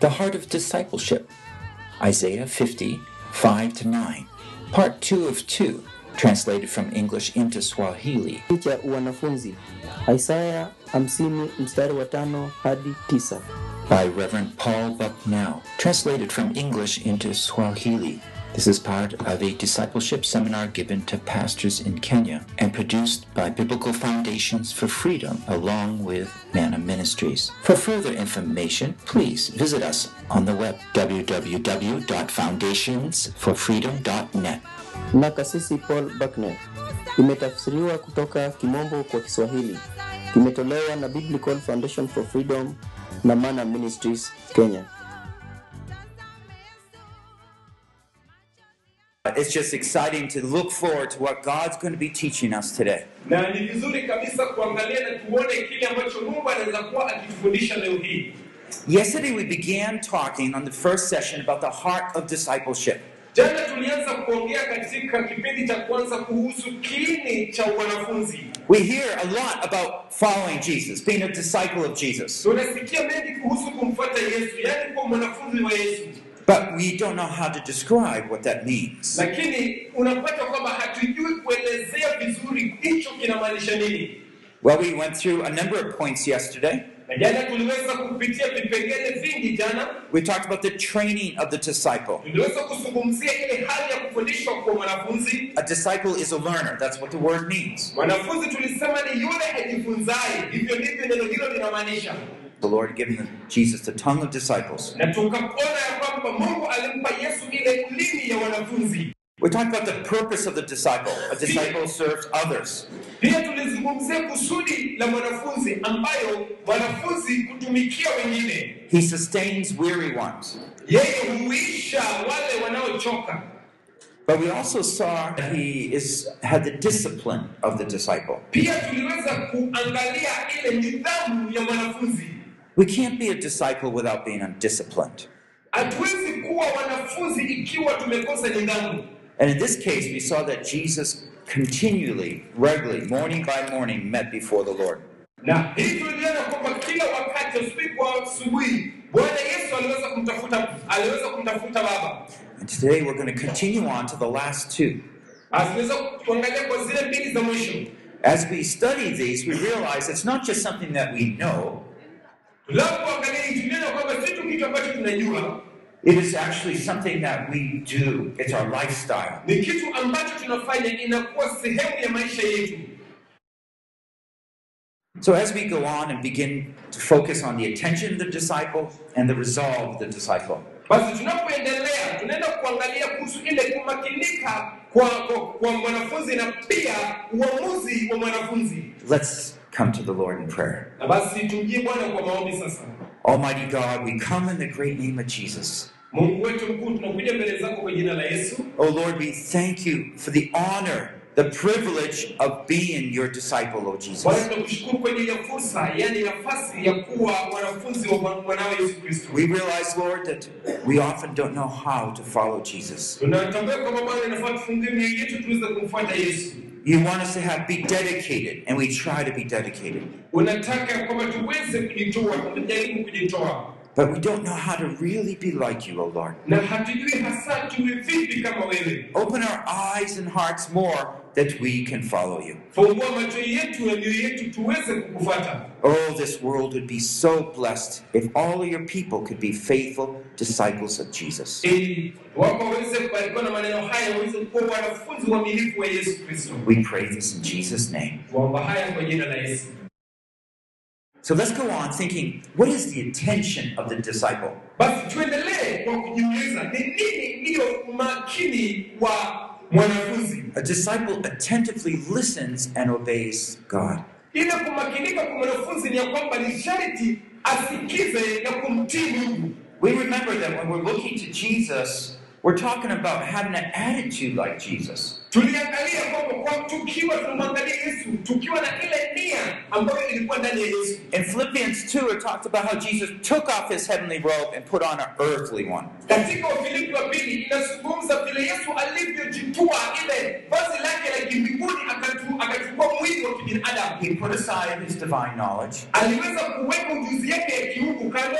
The Heart of Discipleship, Isaiah 50, 5 to 9, Part 2 of 2, translated from English into Swahili. cha wanafunzi Isaya 50 mstari wa tano hadi tisa. by Reverend Paul Bucknell, translated from English into Swahili. This is part of a discipleship seminar given to pastors in Kenya and produced by Biblical Foundations for Freedom along with Manna Ministries. For further information, please visit us on the web www.foundationsforfreedom.net. na kasisi Paul Bucknell. Imetafsiriwa kutoka Kimombo kwa Kiswahili. Kimetolewa na Biblical Foundation for Freedom na Mana Ministries Kenya. It's just exciting to look forward to what God's going to be teaching us today. na ni vizuri kabisa kuangalia na tuone kile ambacho mungu anaweza kuwa akitufundisha leo hii Yesterday, we began talking on the first session about the heart of discipleship. jana tulianza kuongea katika kipindi cha kwanza kuhusu kiini cha wanafunzi We hear a lot about following Jesus, being a disciple of Jesus, tunasikia mengi kuhusu kumfuata yesu yaani kuwa mwanafunzi wa yesu but we don't know how to describe what that means. lakini unapata kwamba hatujui kuelezea vizuri hicho kinamaanisha nini Well, we went through a number of points yesterday. na jana tuliweza kupitia vipengele vingi jana We talked about the training of the disciple. tuliweza kuzungumzia ile hali ya kufundishwa kwa mwanafunzi A disciple is a learner, that's what the word means. Mwanafunzi tulisema ni yule ajifunzaye hivyo ndivyo neno hilo linamaanisha The Lord giving Jesus the tongue of disciples. na tukaona ya kwamba mungu alimpa yesu ile ulimi ya wanafunzi We talked about the purpose of the disciple. A disciple serves others. pia tulizungumzia kusudi la mwanafunzi ambayo mwanafunzi kutumikia wengine He sustains weary ones. yeye huisha wale wanaochoka But we also saw that he is had the discipline of the disciple. Pia tuliweza kuangalia ile nidhamu ya mwanafunzi We can't be a disciple without being undisciplined. hatuwezi kuwa wanafunzi ikiwa tumekosa nidhamu And in this case, we saw that Jesus continually, regularly, morning by morning, met before the Lord. na hii tuliona kwamba kila wakati asubuhi kwa asubuhi bwana yesu aliweza kumtafuta aliweza kumtafuta baba And today we're going to continue on to the last two. asiweza kuangalia kwa zile mbili za mwisho As we study these, we realize it's not just something that we know, tunapoangalia hii tuliona kwamba si tu kitu ambacho tunajua it is actually something that we do. It's our lifestyle. ni kitu ambacho tunafanya inakuwa sehemu ya maisha yetu So as we go on and begin to focus on the attention of the disciple and the resolve of the disciple, basi tunapoendelea tunaenda kuangalia kuhusu ile kumakinika kwa, kwa, kwa mwanafunzi na pia uamuzi wa mwanafunzi let's come to the Lord in prayer. na basi tumjie bwana kwa maombi sasa Almighty God, we come in the great name of Jesus. mungu wetu mkuu tunakuja mbele zako kwa jina la yesu Oh Lord, we thank you for the honor, the privilege of being your disciple, oh Jesus. tunakushukuru kwa ajili ya fursa yaani nafasi ya kuwa wanafunzi wa mwa- mwanao yesu kristo We realize, Lord, that we often don't know how to follow Jesus. You want us to have be dedicated, and we try to be dedicated. But we don't know how to really be like you, oh Lord. na hatujui hasa tuwe vipi kama wewe Open our eyes and hearts more that we can follow you. fungua macho yetu na mioyo yetu tuweze kukufuata Oh, this world would be so blessed if all of your people could be faithful disciples of Jesus. ili wako waweze kubarikiwa na maneno haya waweze kuwa wanafunzi waaminifu wa yesu kristo We pray this in Jesus' name. tuomba haya kwa jina la yesu So let's go on thinking what is the intention of the disciple? basi tuendelee kwa kujiuliza ni nini ndiyo umakini A disciple attentively listens and obeys God. ile kumakinika kwa mwanafunzi ni ya kwamba ni sharti asikize na kumtii mungu We remember that when we're looking to Jesus, we're talking about having an attitude like Jesus. Tuliangalia kwamba kwa tukiwa tunamwangalia yesu tukiwa na ile nia ambayo ilikuwa ndani ya yesu In Philippians 2, it talked about how Jesus took off his heavenly robe and put on an earthly one. katika wafilipi wa pili inazungumza vile yesu alivyojitua ile vazi lake la kimbinguni akachukua mwili wa kibinadamu He put aside his divine knowledge aliweza kuweka ujuzi yake ya kiungu kando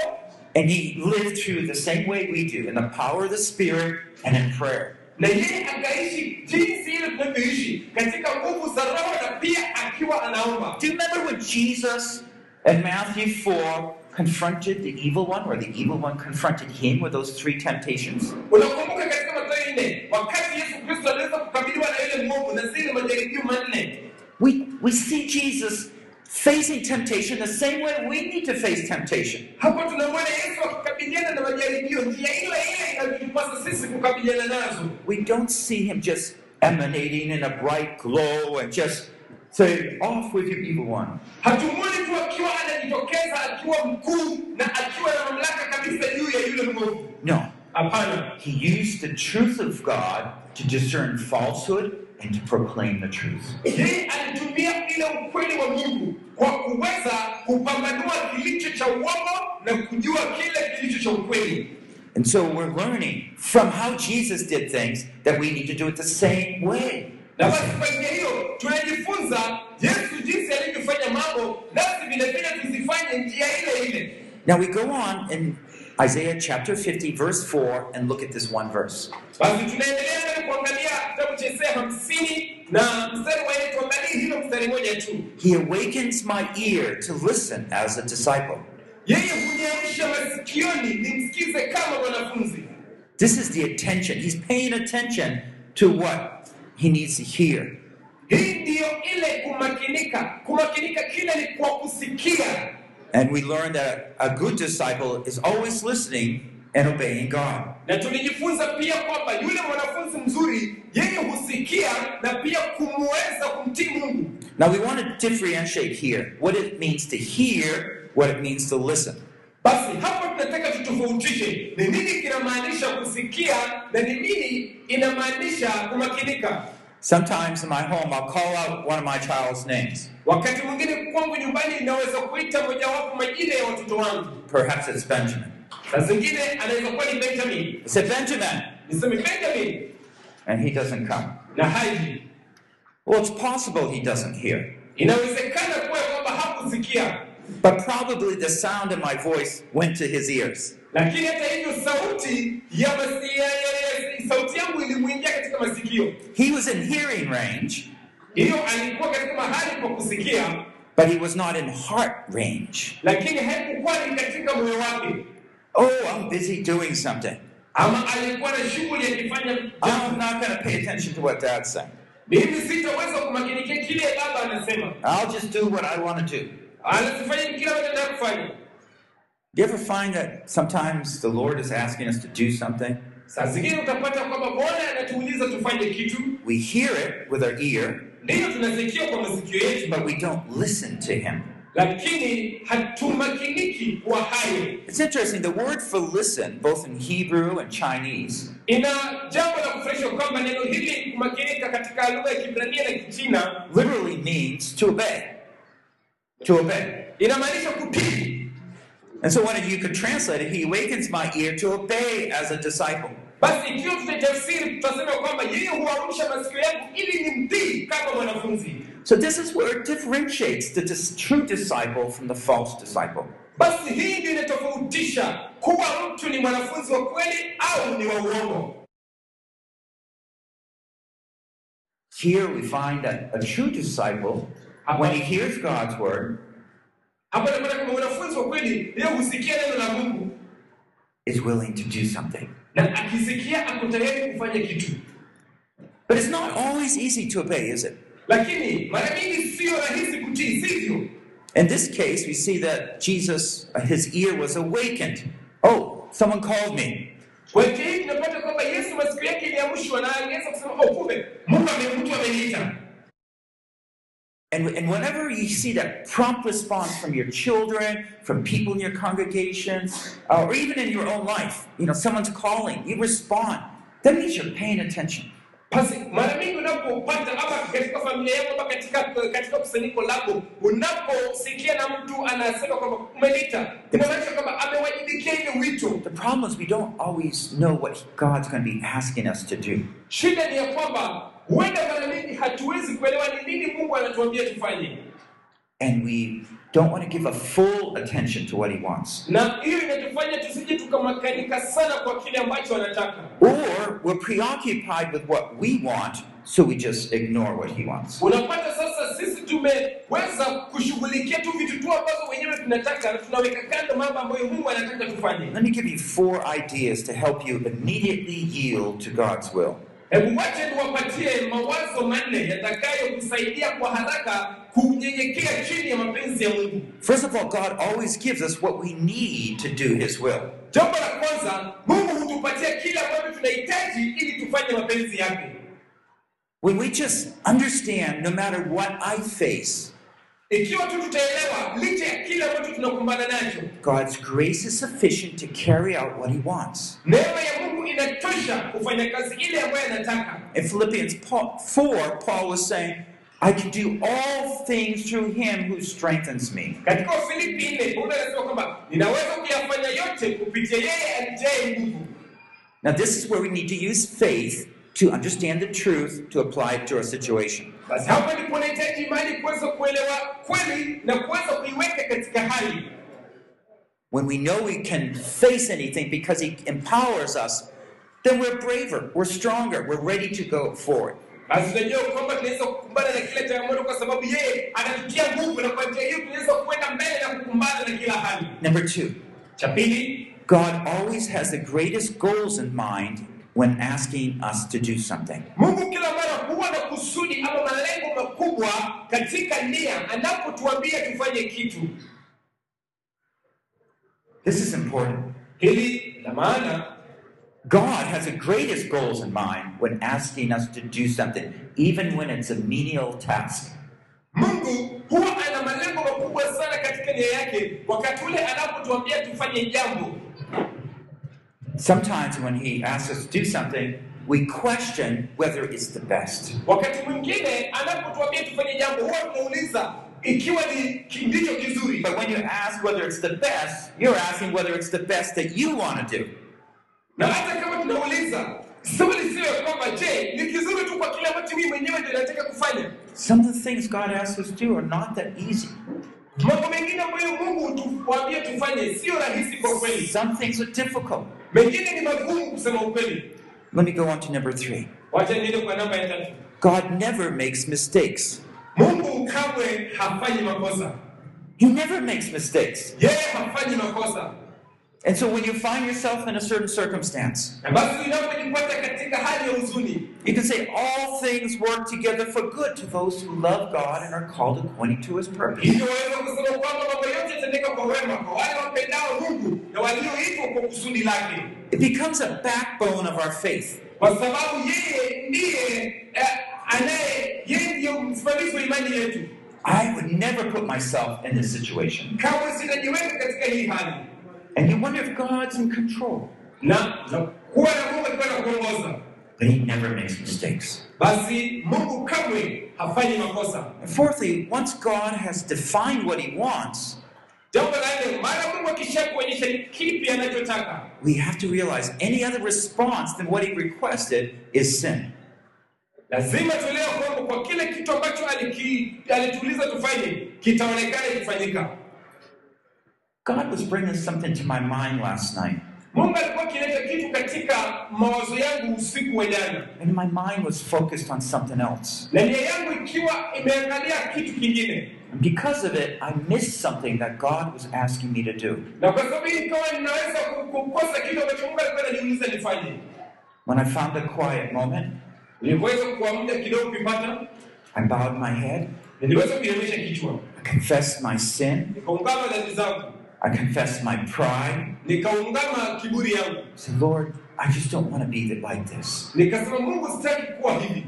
And he lived through the same way we do, in the power of the Spirit and in prayer. Na yeye akaishi jinsi katika nguvu za roho na pia akiwa anaomba Do you remember when Jesus in Matthew 4 confronted the evil one, or the evil one confronted him with those three temptations? unakumbuka katika mathayo nne wakati yesu kristo aliweza kukabiliwa na yule mwovu na zile majaribio manne We, we see Jesus facing temptation the same way we need to face temptation. hapo tunamwona yesu akikabiliana na majaribio njia ile ile inayotupasa sisi kukabiliana nazo We don't see him just emanating in a bright glow and just say, off with your evil one. hatumwoni tu akiwa anajitokeza akiwa mkuu na akiwa na mamlaka kabisa juu ya yule mwovu No. hapana He used the truth of God to discern falsehood and to proclaim the truth. yeye alitumia ile ukweli wa mungu kwa kuweza kupambanua kilicho cha uongo na kujua kile kilicho cha ukweli And so we're learning from how Jesus did things that we need to do it the same way. na basi kwa njia hiyo tunajifunza yesu jinsi alivyofanya mambo nasi vilevile tuzifanye njia ile ile Now we go on in Isaiah chapter 50, verse 4, and look at this one verse. He awakens my ear to listen as a disciple. This is the attention. He's paying attention to what he needs to hear. hii ndiyo ile kumakinika kumakinika kile ni kwa kusikia And we learn that a good disciple is always listening and obeying God. na tulijifunza pia kwamba yule mwanafunzi mzuri yeye husikia na pia kumweza kumtii mungu Now we want to differentiate here what it means to hear, what it means to listen. basi hapa tunataka tutofautishe ni nini kinamaanisha kusikia na ni nini inamaanisha kumakinika Sometimes in my home, I'll call out one of my child's names. wakati mwingine kwangu nyumbani inaweza kuita mojawapo majina ya watoto wangu Perhaps it's Benjamin. saa zingine anaweza kuwa ni benjamin I say, Benjamin, niseme benjamin and he doesn't come. na Well, it's possible he doesn't hear, inawezekana kuwa kwamba hakusikia but probably the sound of my voice went to his ears. Lakini hata hivyo sauti ya, sauti yangu ilimwingia katika masikio He was in hearing range, hiyo alikuwa katika mahali pa kusikia but he was not in heart range. lakini katika moyo wake Oh, I'm busy doing something. ama alikuwa na shughuli akifanya I'm not going to pay attention to what dad's saying. mimi sitaweza kumakinikia kile baba anasema I'll just do what I want to do. anasifanya kila anataka kufanya Do you ever find that sometimes the Lord is asking us to do something? saa zingine utapata kwamba bwana anatuuliza tufanye kitu We hear it with our ear, ndiyo tunasikia kwa masikio yetu but we don't listen to Him. lakini hatumakiniki kwa hayo It's interesting, the word for listen, both in Hebrew and Chinese, ina jambo la kufurahisha kwamba neno hili kumakinika katika lugha ya kibrania na kichina literally means to obey. To obey. inamaanisha kutii And so, when you could translate it, He awakens my ear to obey as a disciple. basi ikiwa tutatafsiri tutasema kwamba yeye huamsha masikio yangu ili ni mtii kama mwanafunzi So, this is where it differentiates the dis- true disciple from the false disciple. basi hii ndio inatofautisha kuwa mtu ni mwanafunzi wa kweli au ni wa uongo Here we find that a true disciple, when he hears God's word, hapa napata kama mwanafunzi wa kweli yeye husikia neno la mungu is willing to do something. na akisikia ako tayari kufanya kitu But it's not always easy to obey, is it? lakini mara nyingi sio rahisi kutii sivyo In this case, we see that Jesus, uh, his ear was awakened. Oh, someone called me. kwa tunapata kwamba yesu masikio yake iliamshwa na aliweza kusema oh kumbe mungu ameniita And, and whenever you see that prompt response from your children, from people in your congregation, uh, or even in your own life, you know, someone's calling, you respond. That means you're paying attention. basi mara mingi unapopata ama katika familia yako ama katika katika kusanyiko lako unaposikia na mtu anasema kwamba umeniita inamaanisha kwamba amewajibikia ile wito The problem is we don't always know what God's going to be asking us to do. shida ni ya kwamba huenda mara mingi hatuwezi kuelewa ni nini mungu anatuambia tufanye And we don't want to give a full attention to what he wants. na hiyo inatufanya tusije tukamakanika sana kwa kile ambacho anataka Or we're preoccupied with what we want, so we just ignore what he wants. unapata sasa sisi tumeweza kushughulikia tu vitu tu ambazo wenyewe tunataka na tunaweka kando mambo ambayo mungu anataka tufanye Let me give you four ideas to help you immediately yield to God's will. Hebu wache tuwapatie mawazo manne yatakayokusaidia kwa haraka kunyenyekea chini ya mapenzi ya mungu First of all, God always gives us what we need to do his will. jambo la kwanza mungu hutupatia kile ambacho tunahitaji ili tufanye mapenzi yake When we just understand, no matter what I face, ikiwa tu tutaelewa licha ya kile ambacho tunakumbana nacho God's grace is sufficient to carry out what he wants. neema ya mungu inatosha kufanya kazi ile ambayo anataka In Philippians 4, Paul was saying, I can do all things through him who strengthens me. katika wafilipi nne paulo anasema kwamba ninaweza kuyafanya yote kupitia yeye anijae nguvu Now, this is where we need to use faith to understand the truth to apply it to our situation. Basi hapa ndipo unahitaji imani kuweza kuelewa kweli na kuweza kuiweka katika hali When we know we can face anything because he empowers us, then we're braver, we're stronger, we're ready to go forward. basi tunajua kwamba tunaweza kukumbana na kila changamoto kwa sababu yeye anatutia nguvu na kwa njia hiyo tunaweza kuenda mbele na kukumbana na kila hali Number two, cha pili God always has the greatest goals in mind when asking us to do something. mungu kila mara huwa na kusudi ama malengo makubwa katika nia anapotuambia tufanye kitu This is important. hili la maana God has the greatest goals in mind when asking us to do something, even when it's a menial task. mungu huwa ana malengo makubwa sana katika nia yake wakati ule anapotuambia tufanye jambo Sometimes when He asks us to do something, we question whether it's the best. wakati mwingine anapotuambia tufanye jambo huwa tunauliza ikiwa ni ndicho kizuri But when you ask whether it's the best, you're asking whether it's the best that you want to do. na hata kama tunauliza swali sio kwamba je ni kizuri tu kwa kile ambacho mimi mwenyewe ndio nataka kufanya Some of the things God asks us to do are not that easy. Mambo mengine ambayo mungu hutuambia tufanye sio rahisi kwa kweli Some things are difficult. mengine ni magumu kusema ukweli Let me go on to number three. wacha niende kwa namba ya tatu God never makes mistakes. mungu kamwe hafanyi makosa He never makes mistakes. yeye hafanyi makosa And so when you find yourself in a certain circumstance, na basi unapojipata katika hali ya huzuni you can say, All things work together for good to those who love God and are called according to his purpose. hivyo waweza kusema kwamba mambo yote yatendeka kwa wema kwa wale wapendao mungu na walioitwa kwa kusudi lake It becomes a backbone of our faith. kwa sababu yeye ndiye eh, anaye yeye ndiyo msimamizi wa imani yetu I would never put myself in this situation. And you wonder if God's in control. na na kuwa na mungu akiwa na kuongoza But he never makes mistakes. basi mungu kamwe hafanyi makosa And fourthly, once God has defined what he wants, jambo la nne mara mungu akisha kuonyesha ni kipi anachotaka we have to realize any other response than what he requested is sin. lazima tuelewe kwamba kwa kile kitu ambacho alituuliza tufanye kitaonekana ikifanyika God was bringing something to my mind last night, mungu alikuwa akileta kitu katika mawazo yangu usiku wa jana. And my mind was focused on something else. na nia yangu ikiwa imeangalia kitu kingine. And because of it, I missed something that God was asking me to do. na kwa sababu hii ikawa ninaweza kukosa kitu ambacho mungu alikuwa ananiuliza nifanye. When I found a quiet moment, niliweza kuwa muda kidogo kuipata I bowed my head, niliweza kuinamisha kichwa. I confessed my sin, nikaungama dhambi zangu I confessed my pride. nikaungama kiburi yangu I said, Lord, I just don't want to be like this. nikasema mungu sitaki kuwa hivi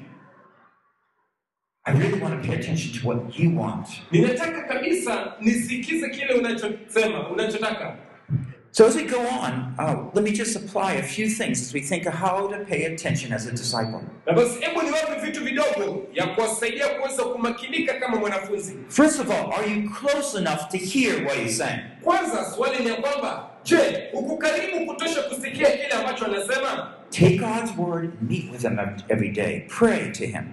I really want to pay attention to what you want. ninataka kabisa nisikize kile unachosema unachotaka So as we go on, uh, let me just apply a few things as we think of how to pay attention as a disciple. na basi hebu niwape vitu vidogo ya kuwasaidia kuweza kumakinika kama mwanafunzi First of all, are you close enough to hear what he's saying? kwanza swali ni ya kwamba je uko karibu kutosha kusikia kile ambacho anasema Take God's word meet with him every day. Pray to him.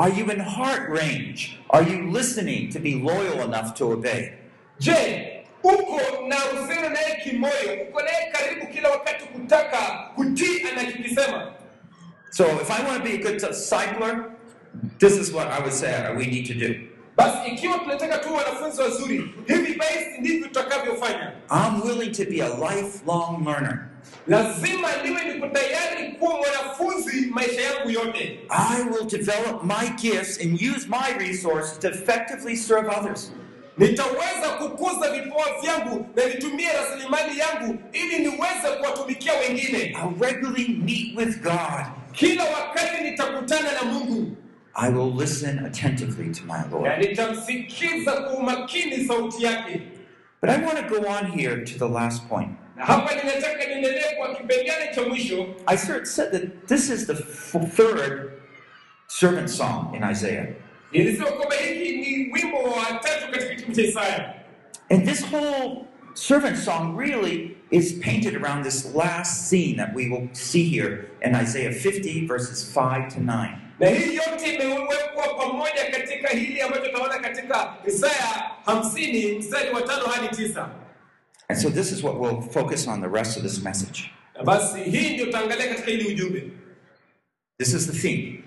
We chukua neno lake omba kwake kila wakati Are you in heart range? Are you listening to be loyal enough to obey? je uko na uhusiano naye kimoyo uko naye karibu kila wakati kutaka kutii anachokisema So if I want to be a good discipler, this is what I would say we need to do. basi ikiwa tunataka tuwe wanafunzi wazuri hivi basi ndivyo tutakavyofanya I'm willing to be a lifelong learner. Lazima niwe niko tayari kuwa mwanafunzi maisha yangu yote I will develop my gifts and use my resources to effectively serve others. nitaweza kukuza vipawa vyangu na nitumie rasilimali yangu ili niweze kuwatumikia wengine I'll regularly meet with God. kila wakati nitakutana na mungu I will listen attentively to my Lord. nitamsikiza kwa umakini sauti yake But I want to go on here to the last point. Na hapa ninataka niendelee kwa kipengele cha mwisho I said that this is the third servant song in Isaiah. nilisema kwamba hiki ni wimbo wa tatu katika kitabu cha isaya And this whole servant song really is painted around this last scene that we will see here in Isaiah 50, verses 5 to 9. na hii yote imewekwa pamoja katika hili ambacho tunaona katika isaya hamsini mstari wa tano hadi tisa And so this is what we'll focus on the rest of this message. basi hii ndio tutaangalia katika hili ujumbe This is the theme.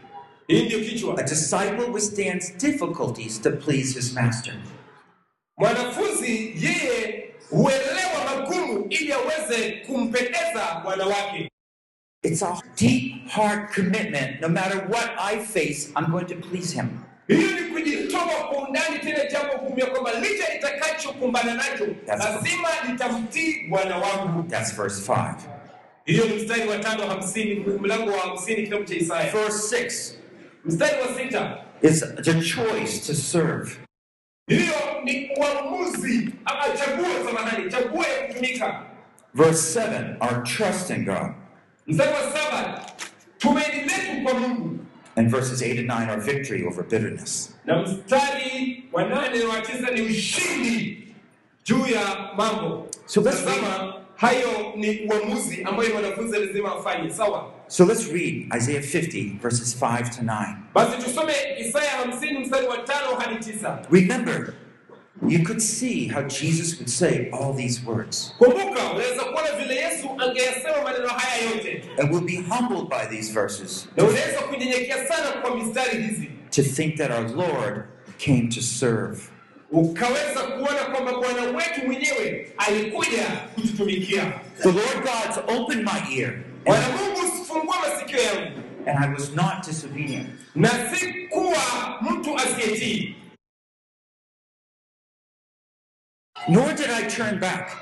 hii ndio kichwa A disciple withstands difficulties to please his master. mwanafunzi yeye huelewa magumu ili aweze kumpendeza bwana wake It's a deep heart commitment. No matter what I face, I'm going to please him. hiyo ni kujitoa kwa undani tena jambo kumia kwamba licha itakachokumbana nacho lazima nitamtii bwana wangu That's verse 5. hiyo ni mstari wa tano hamsini mlango wa hamsini kitabu cha isaya Verse 6 mstari wa sita It's the choice to serve. hiyo ni uamuzi ama chaguo samahani chaguo ya kutumika Verse 7 our trust in God. mstari wa saba tumaini letu kwa mungu And verses 8 and 9 are victory over bitterness. na mstari wa nane wa tisa ni ushindi juu ya mambo So let's Tazama, hayo ni uamuzi ambayo mwanafunzi lazima afanye sawa So let's read Isaiah 50, verses 5 to 9. basi tusome isaya hamsini mstari wa tano hadi tisa Remember, you could see how Jesus would say all these words. kumbuka unaweza kuona vile yesu angeyasema maneno haya yote And we'll be humbled by these verses na unaweza kunyenyekea sana kwa mistari hizi to think that our Lord came to serve. ukaweza kuona kwamba bwana wetu mwenyewe alikuja kututumikia The Lord God's opened my ear, bwana and, mungu usifungua masikio yangu and I was not disobedient. na si mtu asiyetii Nor did I turn back.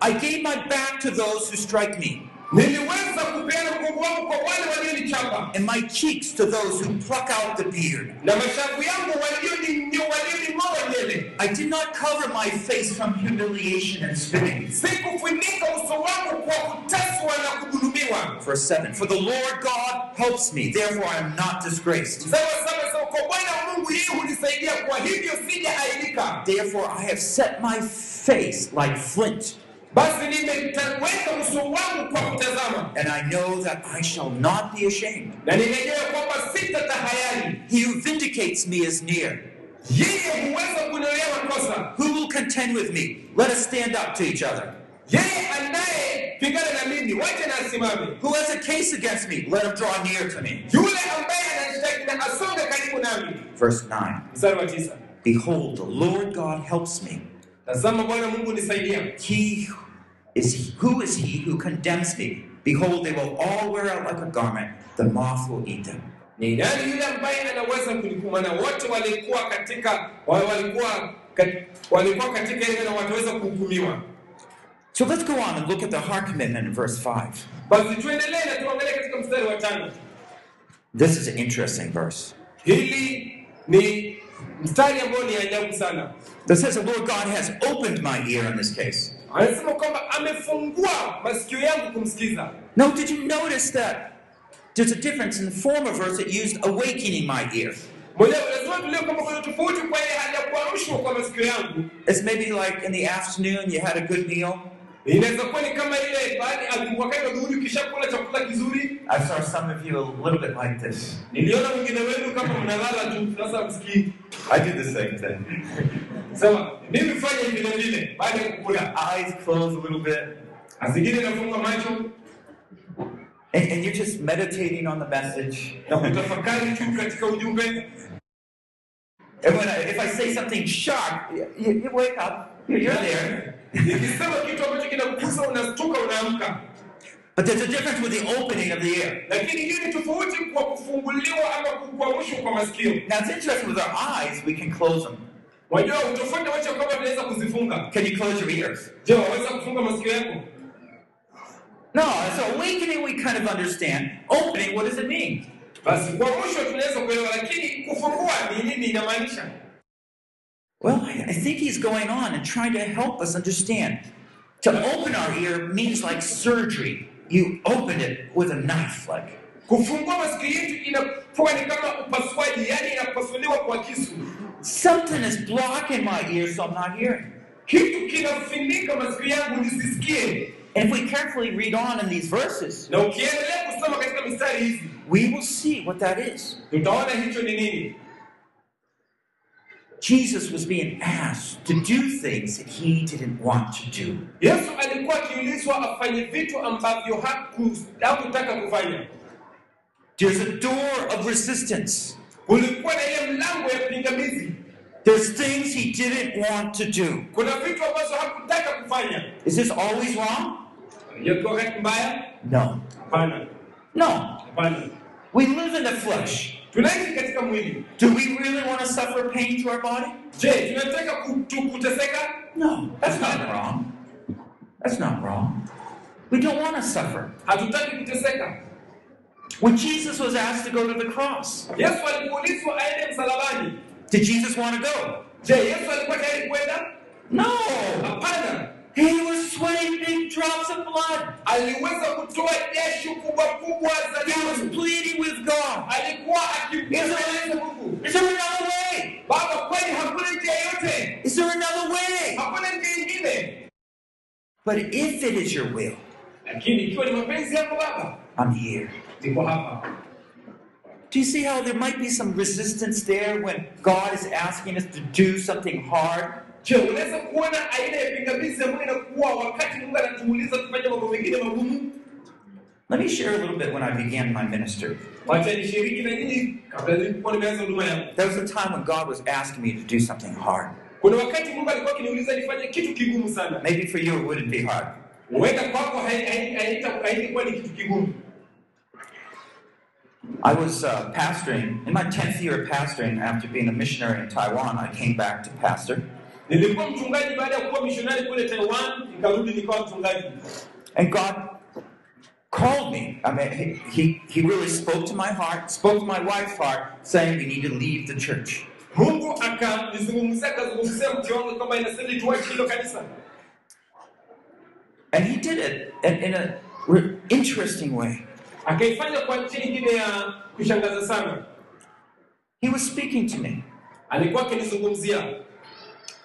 I gave my back to those who strike me, niliweza kupeana mgongo wangu kwa wale walionichapa and my cheeks to those who pluck out the beard. na mashavu yangu walioning'oa nywele I did not cover my face from humiliation and spitting. sikufunika uso wangu kwa kuteswa na kudhulumiwa Verse 7 For the Lord God helps me, therefore I am not disgraced. Therefore I have set my face like flint, basi nimeweka uso wangu kwa kutazama and I know that I shall not be ashamed. na ninajua kwamba sitatahayari He who vindicates me is near. yeye huweza kuniolea makosa Who will contend with me? Let us stand up to each other. yeye anayepigana na mimi wache na asimame Who has a case against me? Let him draw near to me. yule ambaye anashtaki na asonge karibu nami Verse 9 mstari wa tisa Behold, the Lord God helps me. Tazama bwana mungu nisaidia He is he, who is he who condemns me? Behold, they will all wear out like a garment, the moth will eat them. ni nani yule ambaye anaweza kunikumana wote walikuwa katika walikuwa walikuwa katika ile na wataweza kuhukumiwa So let's go on and look at the heart commitment in verse 5. basi tuendelee na tuangalie katika mstari wa tano This is an interesting verse. hili ni mstari ambao ni ajabu sana That says the Lord God has opened my ear in this case. anasema kwamba amefungua masikio yangu kumsikiza Now, did you notice that there's a difference in the former verse that used awakening my ear? moja lazima tulio kwamba kuna tofauti kwa ile hali ya kuamshwa kwa masikio yangu It's maybe like in the afternoon you had a good meal inaweza kuwa ni kama ile wakati wa dhuhuri ukishakula chakula kizuri I saw some of you a little bit like this. niliona wengine wenu kama mnalala tu sasa msikii I do the same thing. sema mimi fanya vile vile baada ya kukula Eyes closed a little bit, nafunga macho and, and you're just meditating on the message. na kutafakari tu katika ujumbe And when I, if I say something sharp, you, you, you wake up, you're, you're there. Nikisema kitu ambacho kinakugusa unastuka unaamka But there's a difference with the opening of the ear. lakini hiyo ni tofauti kwa kufunguliwa ama kuamshwa kwa masikio Now it's interesting with our eyes, we can close them. wajua utofauti wacha kwamba tunaweza kuzifunga Can you close your ears? je waweza kufunga masikio yako No, so awakening we kind of understand. Opening, what does it mean? basi kwa tunaweza kuelewa lakini kufungua ni nini inamaanisha Well, I, think he's going on and trying to help us understand. To open our ear means like surgery. You open it with a knife, like. kufungua masikio yetu inakuwa ni kama upasuaji yani inapasuliwa kwa kisu Something is blocking my ear, so I'm not hearing. kitu kinafunika masikio yangu nisisikie And if we carefully read on in these verses, na ukiendelea kusoma katika mistari hizi we will see what that is. tutaona hicho ni nini Jesus was being asked to do things that he didn't want to do. yesu alikuwa akiulizwa afanye vitu ambavyo haku- hakutaka kufanya There's a door of resistance. kulikuwa na ile mlango ya pingamizi There's things he didn't want to do. kuna vitu ambazo hakutaka kufanya Is this always wrong? Yakiwa wakati mbaya No. No. We live in the flesh. Tunaishi katika mwili Do we really want to suffer pain to our body? je tunataka kuteseka No, that's not wrong. That's not wrong. We don't want to suffer. hatutaki kuteseka When Jesus was asked to go to the cross, yesu alipoulizwa aende msalabani did Jesus want to go? je yesu alikuwa tayari kwenda No. hapana He was sweating big drops of blood. aliweza kutoa jasho kubwa kubwa za He was pleading with God. alikuwa akimweleza mungu Is there another way? baba kweli hakuna njia yote Is there another way? hakuna njia ingine But if it is your will, lakini ikiwa ni mapenzi yako baba I'm here. niko hapa Do you see how there might be some resistance there when God is asking us to do something hard? Je unaweza kuona aina ya pingamizi ambayo inakuwa wakati mungu anatuuliza mambo mengine magumu Let me share a little bit when I began my ministry. wacha nishiriki na nyinyi kabla nilikuwa nimeanza huduma yangu There was a time when God was asking me to do something hard. kuna wakati mungu alikuwa akiniuliza nifanye kitu kigumu sana Maybe for you it wouldn't be hard. I was uh, pastoring, in my 10th year of pastoring, after being a missionary in Taiwan, I came back to pastor. Nilikuwa mchungaji baada ya kuwa mishonari kule taiwan nikarudi nikawa mchungaji And God called me. I mean, he, he, he really spoke to my heart, spoke to my wife's heart, saying we need to leave the church. mungu akanizungumzia akazungumzia mke wangu kwamba inastahili tuache hilo kanisa And he did it in, in a re- interesting way. akaifanya kwa njia ingine ya kushangaza sana He was speaking to me, alikuwa akinizungumzia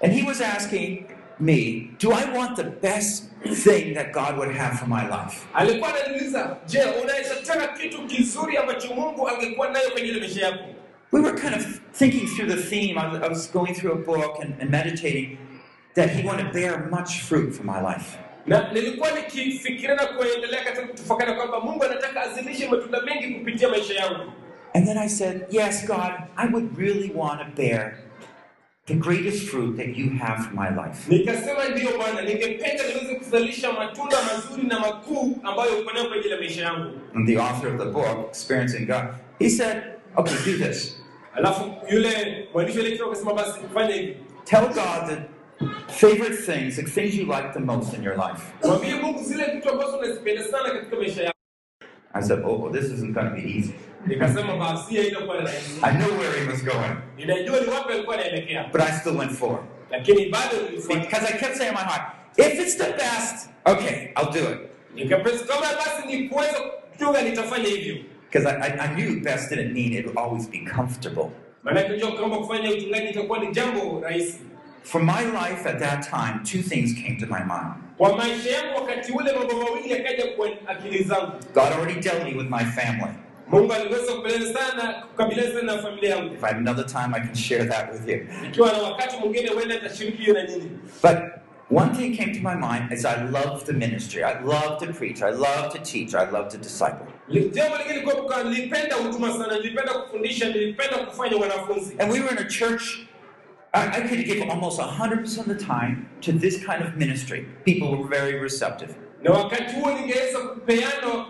and he was asking me, Do I want the best thing that God would have for my life? alikuwa ananiuliza je unaweza kitu kizuri ambacho mungu angekuwa nayo kwenye maisha yako We were kind of thinking through the theme. I was, going through a book and, and meditating that he wanted to bear much fruit for my life. na nilikuwa nikifikiria na kuendelea katika kutafakari kwamba mungu anataka azilishe matunda mengi kupitia maisha yangu And then I said, Yes, God, I would really want to bear the greatest fruit that you have for my life. nikasema ndiyo bwana ningependa niweze kuzalisha matunda mazuri na makuu ambayo uko nayo kwenye ile maisha yangu And the author of the book, Experiencing God, he said, Okay, do this. alafu yule mwandishi ile kitabu akasema basi fanya hivi Tell God the favorite things, the things you like the most in your life. mwambie mungu zile vitu ambazo unazipenda sana katika maisha yako I said, Oh, this isn't going to be easy. Nikasema basi haitakuwa rahisi I knew where he was going, ninajua ni wapi alikuwa anaelekea but I still went forward. lakini bado nilifuata Because I kept saying in my heart, if it's the best, okay, I'll do it. nikapesa kama basi ni kuweza kuchunga nitafanya hivyo Because I, I, I knew best didn't mean it would always be comfortable. maanake unajua kwamba kufanya uchungaji itakuwa ni jambo rahisi For my life at that time, two things came to my mind. kwa maisha yangu wakati ule mambo mawili yakaja kwa akili zangu God already dealt me with my family. Mungu aliweza kukabiliana sana kukabiliana sana na familia yangu If I have another time, I can share that with you. ikiwa na wakati mwingine huenda nitashiriki hiyo na nyinyi But one thing came to my mind is I love the ministry. I love to preach. I love to teach. I love to disciple. Li- jambo lingine kwa kwa nilipenda huduma sana nilipenda kufundisha nilipenda kufanya wanafunzi And we were in a church. I, I could give almost 100% of the time to this kind of ministry. People were very receptive. Na wakati huo ningeweza kupeana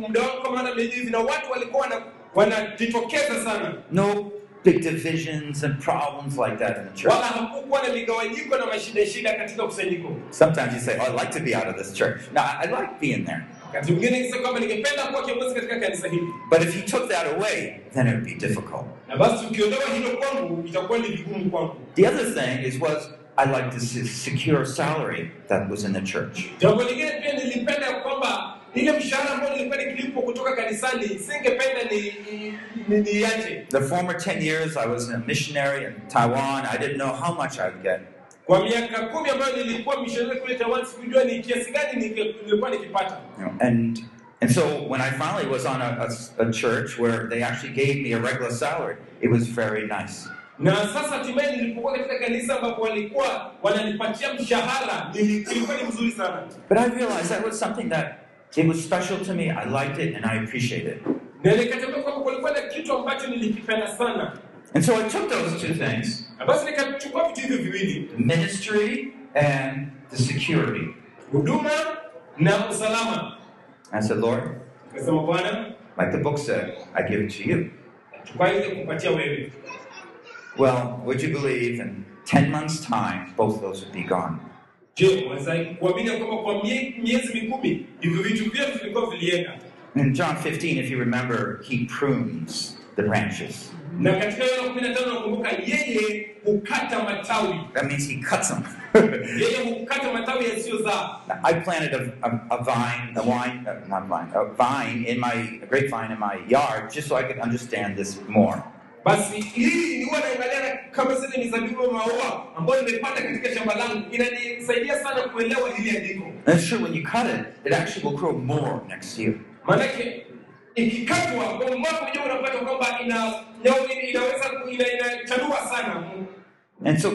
muda wangu kama hana hivi na watu walikuwa wanajitokeza sana No big divisions and problems like that in the church. wala hakukuwa na migawanyiko na mashida shida katika kusanyiko Sometimes you say, oh, I'd like to be out of this church. No, I, like being there. wakati mwingine nikisema kwamba ningependa kuwa kiongozi katika kanisa hili But if he took that away, then it would be difficult. na basi ukiondoa hilo kwangu itakuwa ni vigumu kwangu The other thing is was I like to se- secure salary that was in the church. jambo lingine pia nilipenda kwamba ile mshahara ambayo nilikuwa nikilipo kutoka kanisani singependa ni, ni, ni, niache The former 10 years I was a missionary in Taiwan, I didn't know how much I'd get. kwa miaka kumi ambayo nilikuwa mishonari kule Taiwan sikujua ni kiasi gani nilikuwa nikipata and and so when I finally was on a, a, a church where they actually gave me a regular salary, it was very nice. Na sasa hatimaye nilipokuwa katika kanisa ambapo walikuwa wananipatia mshahara ni mzuri sana But I realized that was something that it was special to me. I liked it and I appreciated it. na nikatambua kwamba kulikuwa na kitu ambacho nilikipenda sana And so I took those two things, basi nikachukua vitu hivyo viwili ministry and the security. huduma na usalama I said, Lord, bwana like the book said, I give it to you. chukua hizi kupatia wewe Well, would you believe in 10 months' time, both of those would be gone? je waweza kuamini kwamba kwa miezi mikumi hivyo vitu vyote vilikuwa vilienda In John 15, if you remember, he prunes the branches. na katika Yohana kumi na tano nakumbuka yeye hukata matawi That means he cuts them. yeye hukata matawi yasiyozaa I planted a, a, a vine, a wine, uh, not vine, a vine in my, a grapevine in my yard just so I could understand this more. Basi hii ni huwa naangalia na kama zile mizabibu au maua ambayo nimepanda katika shamba langu inanisaidia sana kuelewa hili andiko And it's true, when you cut it, it actually will grow more next year. maanake ikikatwa kwa mwaka ujao unapata kwamba ina ina- inaweza inachanua sana And so,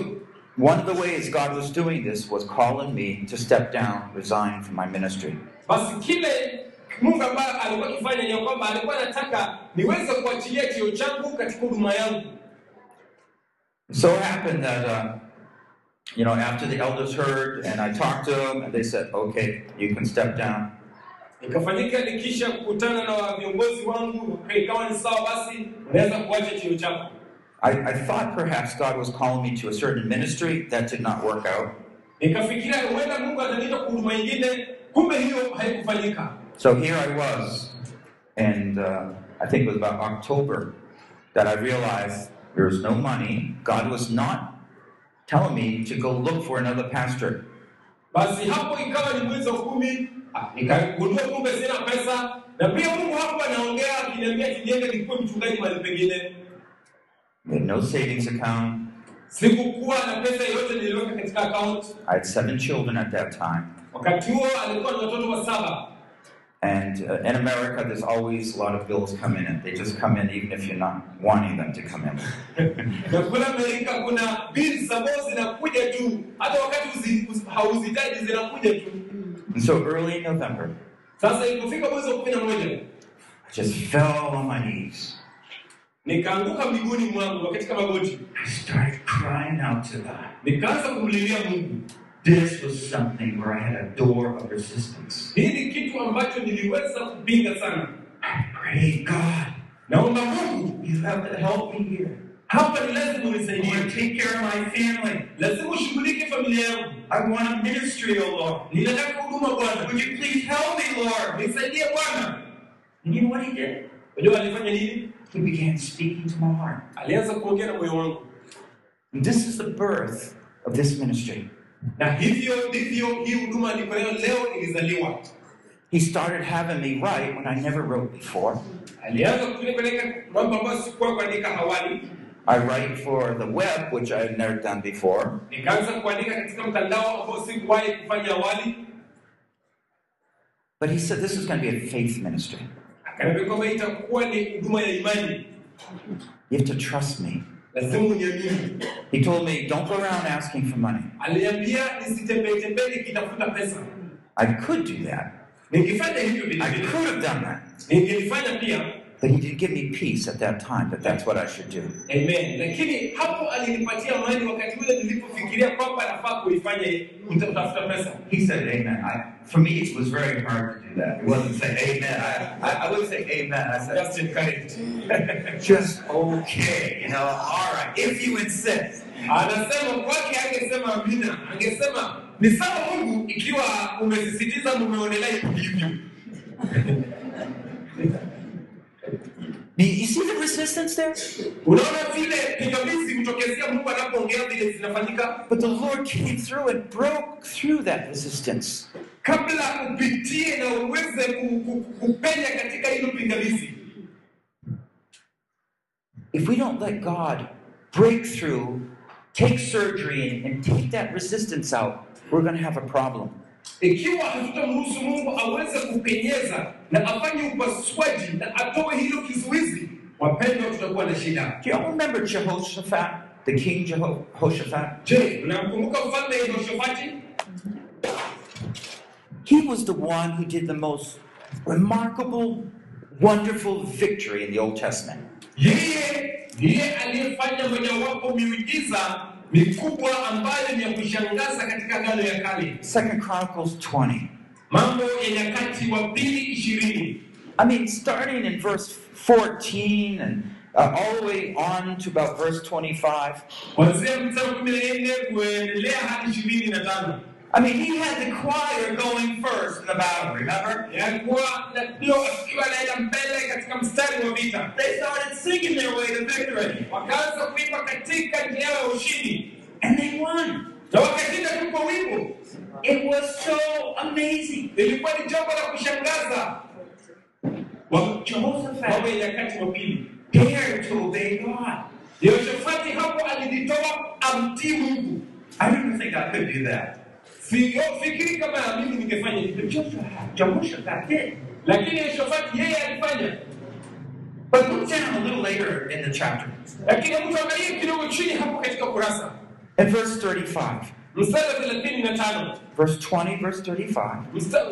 one of the ways God was doing this was calling me to step down, resign from my ministry. basi kile mungu ambaye alikuwa akifanya ni kwamba alikuwa anataka niweze kuachilia chio changu katika huduma yangu It so happened that, uh, you know, after the elders heard and I talked to them, and they said, okay, you can step down. ikafanyika nikisha kukutana na viongozi wangu ikawa ni sawa basi unaweza kuacha chio chako I, I thought perhaps God was calling me to a certain ministry. That did not work out. nikafikiria huenda mungu ataniita kwa huduma ingine kumbe hiyo haikufanyika So here I was, and uh, I think it was about October that I realized there was no money. God was not telling me to go look for another pastor. basi hapo ikawa ni mwezi wa kumi ah, nikagundua kumbe sina pesa na pia mungu hapo anaongea akiniambia tiniende nikuwe mchungaji mahali pengine had no savings account. sikukuwa na pesa yoyote niliweka katika account I had seven children at that time. wakati huo alikuwa na watoto wa saba And uh, in America, there's always a lot of bills come in, and they just come in even if you're not wanting them to come in. na kule amerika kuna bills ambazo zinakuja tu hata wakati uzi- uzi- hauzihitaji zinakuja tu And so early in November, sasa ilipofika mwezi wa kumi na moja I just fell on my knees. nikaanguka miguuni mwangu katika magoti I started crying out to God. nikaanza kumlilia mungu This was something where I had a door of resistance. hii ni kitu ambacho niliweza kupinga sana I prayed, God, naomba mungu you have to help me here. hapa ni lazima I unisaidie want to take care of my family. lazima ushughulike familia yangu I want a ministry, oh Lord. ninataka huduma bwana Would you please help me, Lord? nisaidie bwana And you know what he did? unajua alifanya nini He began speaking to my heart. alianza kuongea na moyo wangu And this is the birth of this ministry. Na hivyo ndivyo hii huduma nayo leo ilizaliwa He started having me write when I never wrote before. alianza kunipeleka mambo ambayo sikuwa kuandika awali I write for the web, which I had never done before. nikaanza kuandika katika mtandao ambao sikuwahi kufanya awali But he said this is going to be a faith ministry. akaniambia kwamba itakuwa ni huduma ya imani You have to trust me. He told me, don't go around asking for money. aliniambia nisitembee tembee nikitafuta pesa I could do that. ningefanya hivyo I could have done that. ningelifanya pia But he didn't give me peace at that time, that that's what I should do. amen lakini hapo alinipatia amani wakati ule nilipofikiria kwamba nafaa kuifanya kutafuta pesa He said amen. I, for me, it was very hard to do that. It wasn't say amen. I, I, I wouldn't say amen. I said, just encouraged just okay. You know, all right, if you insist. anasema kwake angesema amina angesema ni sawa mungu ikiwa umesisitiza mumeonelea hivyo You, see the resistance there? unaona vile pingamizi hutokezea mungu anapoongea vile zinafanyika But the Lord came through and broke through that resistance. kabla upitie na uweze ku- ku- kupenya katika hilo pingamizi If we don't let God break through, take surgery, and take that resistance out, we're going to have a problem. Ikiwa hatutamruhusu mungu aweze kupenyeza na afanye upasuaji na atoe hilo kizuizi wapendwa tutakuwa na shida Do you remember Jehoshaphat, the king Jehoshaphat? je mfalme yehoshafati He was the one who did the most remarkable, wonderful victory in the Old Testament. yeye ndiye aliyefanya mojawapo miujiza mikubwa ambayo ni ya kushangaza katika gano ya kale Second Chronicles 20. mambo ya nyakati wa pili ishirini I mean, starting in verse 14 and uh, all the way on to about verse 25. kuanzia mstari wa kumi na nne kuendelea hadi ishirini na tano I mean, he had the choir going first in the battle, remember? yakuwa na ndio akiwa anaenda mbele katika mstari wa vita They started singing their way to victory, wakaanza kuimba katika njia ya ushindi and they won. na wakashinda tu kwa wimbo It was so amazing. ilikuwa ni jambo la kushangaza Wa- mambo ya nyakati wa pili Dared to obey God. yehoshafati hapo alijitoa amtii mungu I even think I could do that. Sifikiri kama mimi ningefanya hivyo Jehoshaphat did. lakini yehoshafati yeye alifanya But look down a little later in the chapter, lakini mtu angalie kidogo chini hapo katika kurasa in verse 35. mstari wa thelathini na tano Verse 20, verse 35.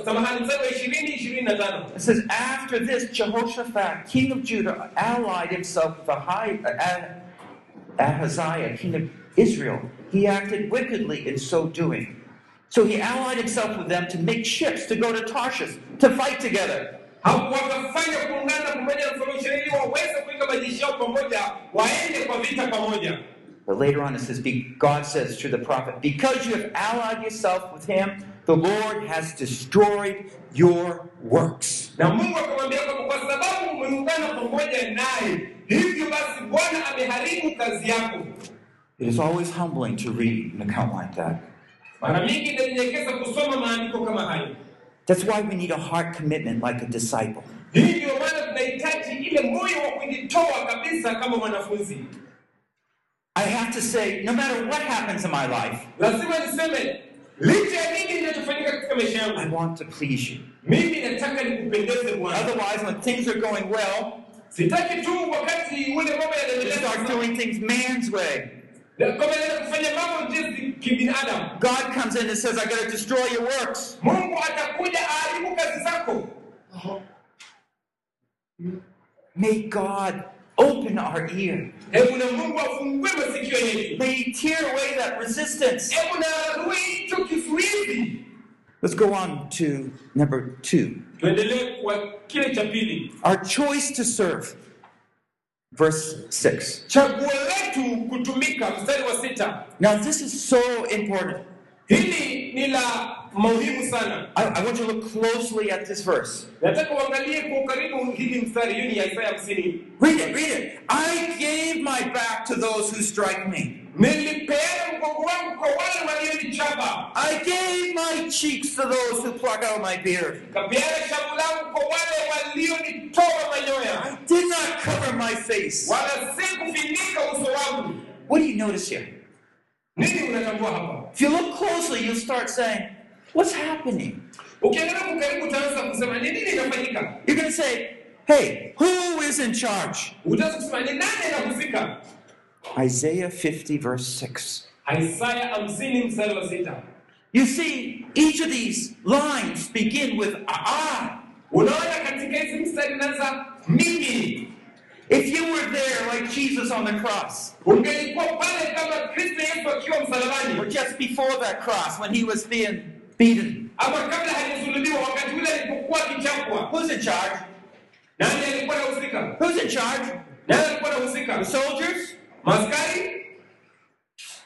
Samahani mstari wa ishirini ishirini na tano It says, After this, Jehoshaphat, king of Judah, allied himself with Ah- Ahaziah, king of Israel. He acted wickedly in so doing. So he allied himself with them to make ships to go to Tarshish to fight together. hapo kuungana pamoja na mfalme Israeli waweze kuweka pamoja waende kwa vita pamoja But later on, it says, God says through the prophet, Because you have allied yourself with him, the Lord has destroyed your works. na mungu akamwambia kwamba kwa sababu umeungana pamoja naye hivyo basi bwana ameharibu kazi yako It is always humbling to read an account like that. Mara mingi inanyenyekeza kusoma maandiko kama hayo That's why we need a heart commitment like a disciple. hii ndio maana tunahitaji ile moyo wa kujitoa kabisa kama mwanafunzi I have to say, no matter what happens in my life, lazima niseme licha ya nini kinachofanyika katika maisha I want to please you. mimi nataka nikupendeze bwana Otherwise, when things are going well, sitaki tu wakati ule mambo you yanaendelea start doing things man's way. Na kama naenda kufanya mambo jinsi kibinadamu God comes in and says, I got to destroy your works. mungu atakuja aharibu kazi zako May God open our ear. hebu na mungu afungue masikio yetu May He tear away that resistance. hebu na arue hicho kizuizi Let's go on to number two. tuendelee kwa kile cha pili Our choice to serve. Verse 6. chaguo letu kutumika mstari wa sita Now, this is so important. hili ni la muhimu sana I, I want you to look closely at this verse. nataka uangalie kwa ukaribu hili mstari hiyo ni isaya hamsini Read it, read it. I gave my back to those who strike me. Nilipeana mgongo wangu kwa wale walionichapa I gave my cheeks to those who pluck out my beard. kapeana shavu langu kwa wale walionitoa manyoya Did not cover my face. wala si kufinika uso wangu What do you notice here? nini unatambua hapa If you look closely, you'll start saying, What's happening? ukiangalia kwa karibu utaanza kusema ni nini inafanyika You're going to say, Hey, who is in charge? Isaiah 50, verse 6. isaya hamsini mstari wa sita You see, each of these lines begin with I. unaona katika hizi mstari naza mimi If you were there like Jesus on the cross, ungelikuwa pale kama kristo yesu akiwa or just before that cross when he was being beaten, ama kabla hajasulubiwa wakati ule alipokuwa akichapwa who's in charge? nani alikuwa anahusika Who's in charge? nani alikuwa anahusika The soldiers? Maskari?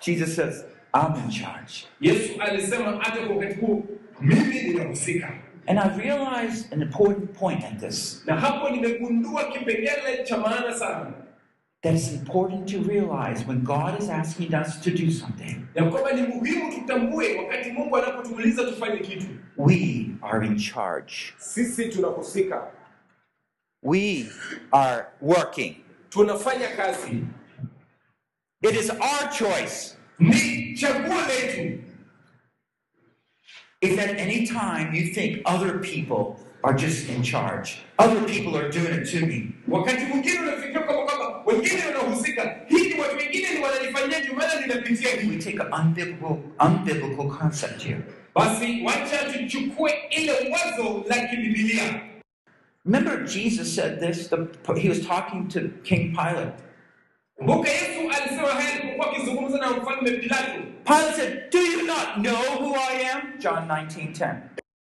Jesus says, I'm in charge. yesu alisema hata kwa wakati huu mimi ninahusika. And I realized an important point at this. Na hapo nimegundua kipengele cha maana sana. That it's important to realize when God is asking us to do something, ya kwamba ni muhimu tutambue wakati mungu anapotuuliza tufanye kitu. we are in charge. sisi tunahusika. We are working. tunafanya kazi It is our choice. ni chaguo letu If at any time you think other people are just in charge, other people are doing it to me, wakati mwingine unafikiria kwamba kwamba wengine wanahusika hiki watu wengine ni wananifanyia maana ninapitia we take an unbiblical, unbiblical concept here. basi wacha tuchukue ile wazo la kibibilia Remember, Jesus said this. The, he was talking to King Pilate. Kumbuka yesu alisema haya alipokuwa akizungumza na mfalme pilato Pilate said, "Do you not know who I am?" John 19:10.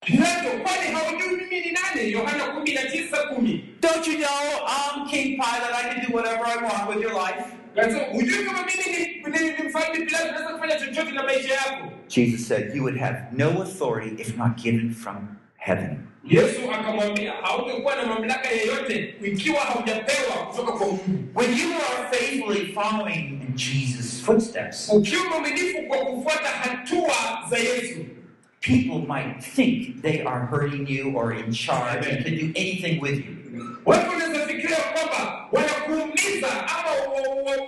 pilato kwani haujui mimi ni nani yohana kumi na tisa kumi Don't you know I'm King Pilate? I can do whatever I want with your life. Kasema, hujui kama mimi ni, ni, ni mfalme pilato naweza kufanya chochote na maisha yako Jesus said, "You would have no authority if not given from heaven." Yesu akamwambia haungekuwa na mamlaka yeyote ikiwa haujapewa kutoka kwa mungu When you are faithfully following in Jesus' footsteps, ukiwa mwaminifu kwa kufuata hatua za yesu people might think they are hurting you or in charge and can do anything with you. watu wanaweza fikiria kwamba wanakuumiza ama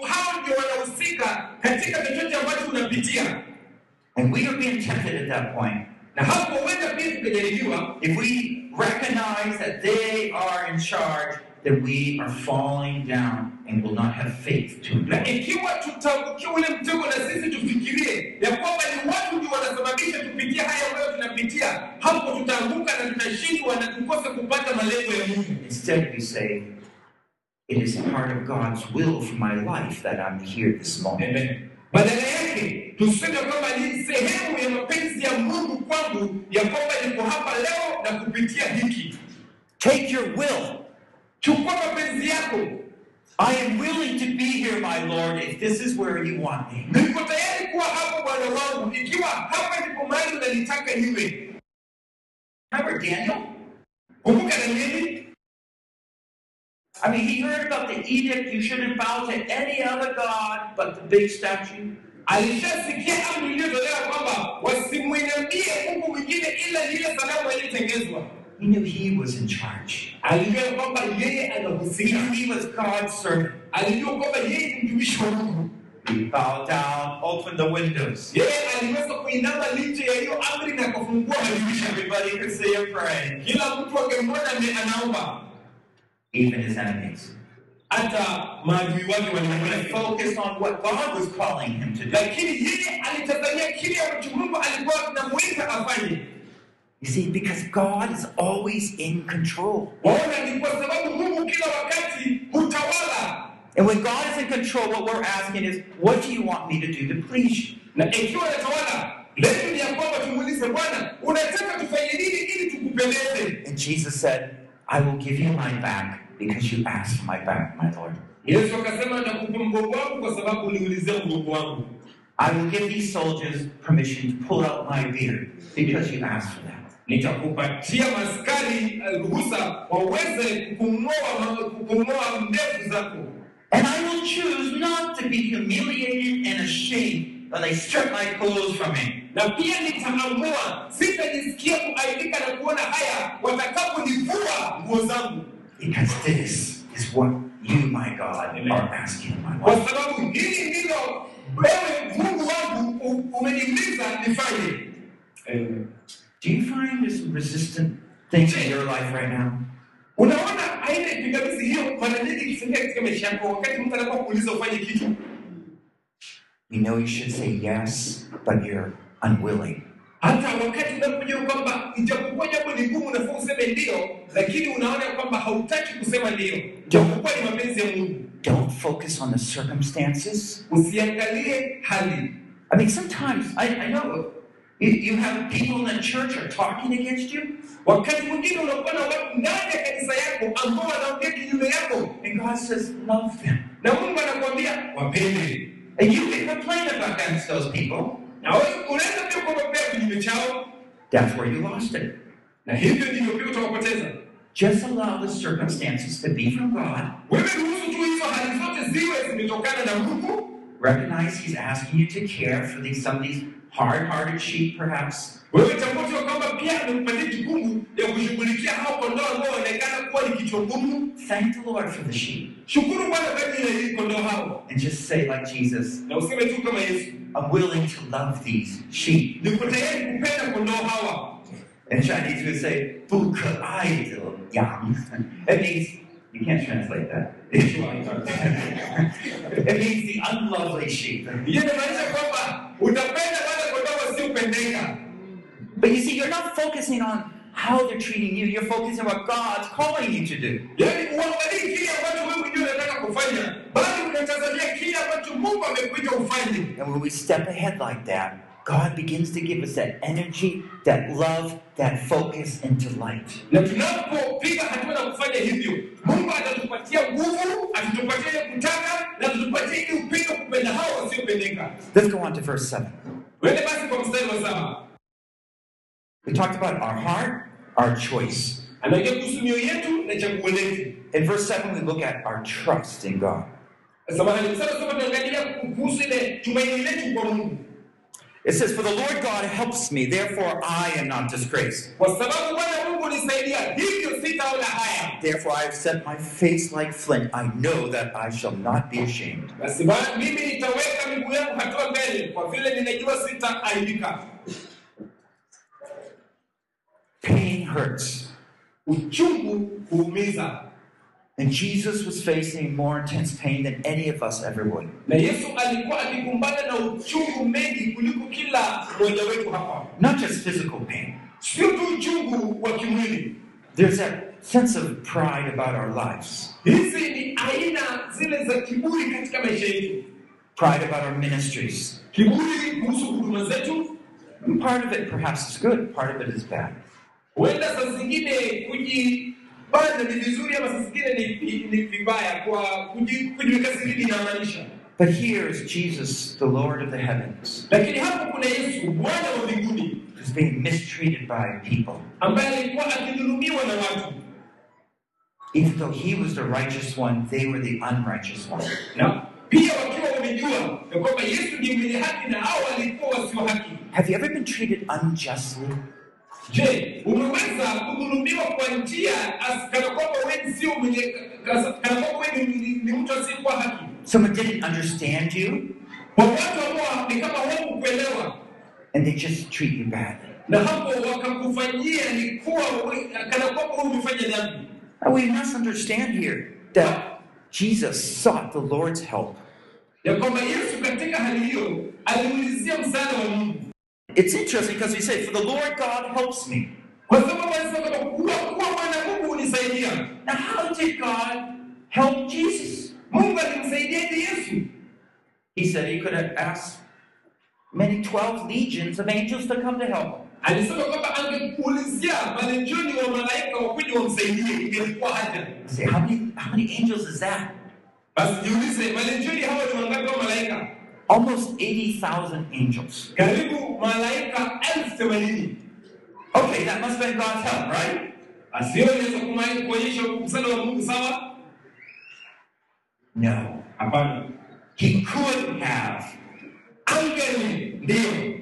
hao ndio wanahusika katika chochote ambacho unapitia And we are being tempted at that point. Na hapo huenda pia tukajaribiwa If we recognize that they are in charge, then we are falling down and will not have faith to na ikiwa tutaangukia ule mtego na sisi tufikirie ya kwamba ni watu ndio wanasababisha tupitie haya ambayo tunapitia hapo tutaanguka na tutashindwa na tukose kupata malengo ya mungu Instead, we say, It is part of God's will for my life that I'm here this moment. Amen. badala yake tuseme kwamba ni sehemu ya mapenzi ya mungu kwangu ya kwamba niko hapa leo na kupitia hiki Take your will. chukua mapenzi yako I am willing to be here, my Lord, if this is where you want me. niko tayari kuwa hapo bwana wangu ikiwa hapa ndipo mahali unanitaka niwe Remember Daniel? kumbuka danieli I mean, he heard about the edict you shouldn't bow to any other God but the big statue. Alishasikia amri iliyotolewa kwamba wasimwinamie mungu mwingine ila lile sanamu aliyetengezwa He knew he was in charge. alijua kwamba yeye He anahusika knew he was God's servant. alijua kwamba yeye ni mtumishi wa mungu He bowed down, opened the windows. aliweza kuinama licha ya hiyo amri na kufungua madirisha Everybody could see him praying, kila mtu angemwona anaomba even his enemies. Hata maadui wake He walimwona focused on what God was calling him to do. lakini yeye alitazamia kile ambacho mungu alikuwa anamuita afanye You see, because God is always in control. waona ni kwa sababu mungu kila wakati hutawala And when God is in control, what we're asking is, what do you want me to do to please you? na ikiwa anatawala letu ni ya kwamba tumuulize bwana unataka tufanye nini ili tukupendeze And Jesus said, I will give you my back because you asked for my back, my Lord. yesu akasema nakupa mgongo wangu kwa sababu uliulizia mgongo wangu I will give these soldiers permission to pull out my beard because you asked for that. nitakupatia maskari eh, ruhusa waweze kung'oa ndevu zako And I will choose not to be humiliated and ashamed when they strip my clothes from me. na pia nitaamua sitajisikia kuaibika na kuona haya watakaponivua nguo zangu Because this is what you, my God, are asking in my kwa life. sababu hili ndilo wewe mungu wangu umeniuliza nifanye Do you find some resistant things in your life right now? unaona aina pingamizi hiyo mara nyingi ikitokea katika maisha yako wakati mtu anakuwa ufanye kitu You know you should say yes, but you're unwilling. Hata wakati unakuja kwamba ijapokuwa jambo ni gumu nafaa useme ndio lakini unaona kwamba hautaki kusema ndio japokuwa ni mapenzi ya mungu Don't focus on the circumstances. usiangalie hali I mean, sometimes I, I know you, you have people in the church are talking against you, wakati mwingine unakuwa na watu ndani ya kanisa yako ambao wanaongea kinyume yako and God says, love them. na mungu anakuambia wapende And you can complain about against those people. Na wewe unaweza pia kuwapea kinyume chao That's where you lost it. na hivyo ndivyo pia utawapoteza Just allow the circumstances to be from God. wewe ruhusu tu hizo hali zote ziwe zimetokana na mungu Recognize He's asking you to care for these some of these hard-hearted sheep, perhaps. wewe tambua tu ya kwamba pia amekupatia jukumu ya kushughulikia hao kondoo ambao wanaonekana kuwa ni kichwa ngumu Thank the Lord for the sheep, shukuru bwana kwa ajili ya hii kondoo hao and just say like Jesus, na useme tu kama yesu "I'm willing to love these sheep." niko tayari kupenda kondoo hawa In Chinese, we say "bu yang." It means you can't translate that. it means the unlovely sheep. hiyo inamaanisha kwamba utapenda wale kondoo wasiopendeka But you see, you're not focusing on how they're treating you. You're focusing on what God's calling you to do. yaani uangalii kile ambacho wewe mwenyewe unataka kufanya bali unatazamia kile ambacho mungu amekuita ufanye And when we step ahead like that, God begins to give us that energy, that love, that focus into light. na tunapopiga hatua na kufanya hivyo mungu atatupatia nguvu atatupatia ile kutaka na atatupatia ile upendo kupenda hao wasiopendeka Let's go on to verse 7. wende basi kwa mstari wa saba We talked about our heart, our choice. In verse 7, we look at our trust in God. It says, For the Lord God helps me, therefore I am not disgraced. Therefore I have set my face like flint. I know that I shall not be ashamed. basi ba- mimi nitaweka miguu yangu hatua mbele kwa vile ninajua sitaaibika Pain hurts. uchungu huumiza And Jesus was facing more intense pain than any of us ever would. na yesu na uchungu mengi kuliko kila mmoja wetu Not just physical pain. sio tu uchungu wa There's that sense of pride about our lives, hizi ni aina zile za katika maisha pride about our ministries. kiburi kuhusu huduma zetu And part of it perhaps is good, part of it is bad. Huenda saa zingine kujipanda ni vizuri ama saa zingine ni, vibaya kwa kuji- kujiweka sirini inamaanisha But here is Jesus, the Lord of the heavens, lakini hapo kuna yesu bwana wa mbinguni who's being mistreated by people. ambaye alikuwa akidhulumiwa na watu Even though he was the righteous one, they were the unrighteous one. na pia wakiwa wamejua ya kwamba yesu ni mwenye haki na hao walikuwa wasio haki Have you ever been treated unjustly? Je umeweza kudhulumiwa kwa njia kana kwamba wewe sio mwenye kana kwamba wewe ni, mtu asiyekuwa haki. Someone didn't understand you. Watu ambao ni kama hawakukuelewa. And they just treat you badly. na hapo wakakufanyia ni kuwa kana kwamba wewe umefanya dhambi. We must understand here that Jesus sought the Lord's help. ya kwamba yesu katika hali hiyo aliulizia msaada wa mungu It's interesting because we say, For the Lord God helps me. kwa sababu alisema kwamba kuwa kuwa bwana mungu unisaidia Now, how did God help Jesus? mungu alimsaidiaje yesu He said he could have asked many 12 legions of angels to come to help him. alisema kwamba angekuulizia malenjoni wa malaika wakuja wamsaidie ingelikuwa haja You say, how many, how many angels is that? basi jiulize malenjoni hawa ni wangapi wa malaika Almost 80,000 angels. karibu malaika elfu themanini Okay, that must have been God's help, right? basi hiyo inaweza kumai- kuonyesha msaada wa mungu sawa No. hapana He could have. angeli ndio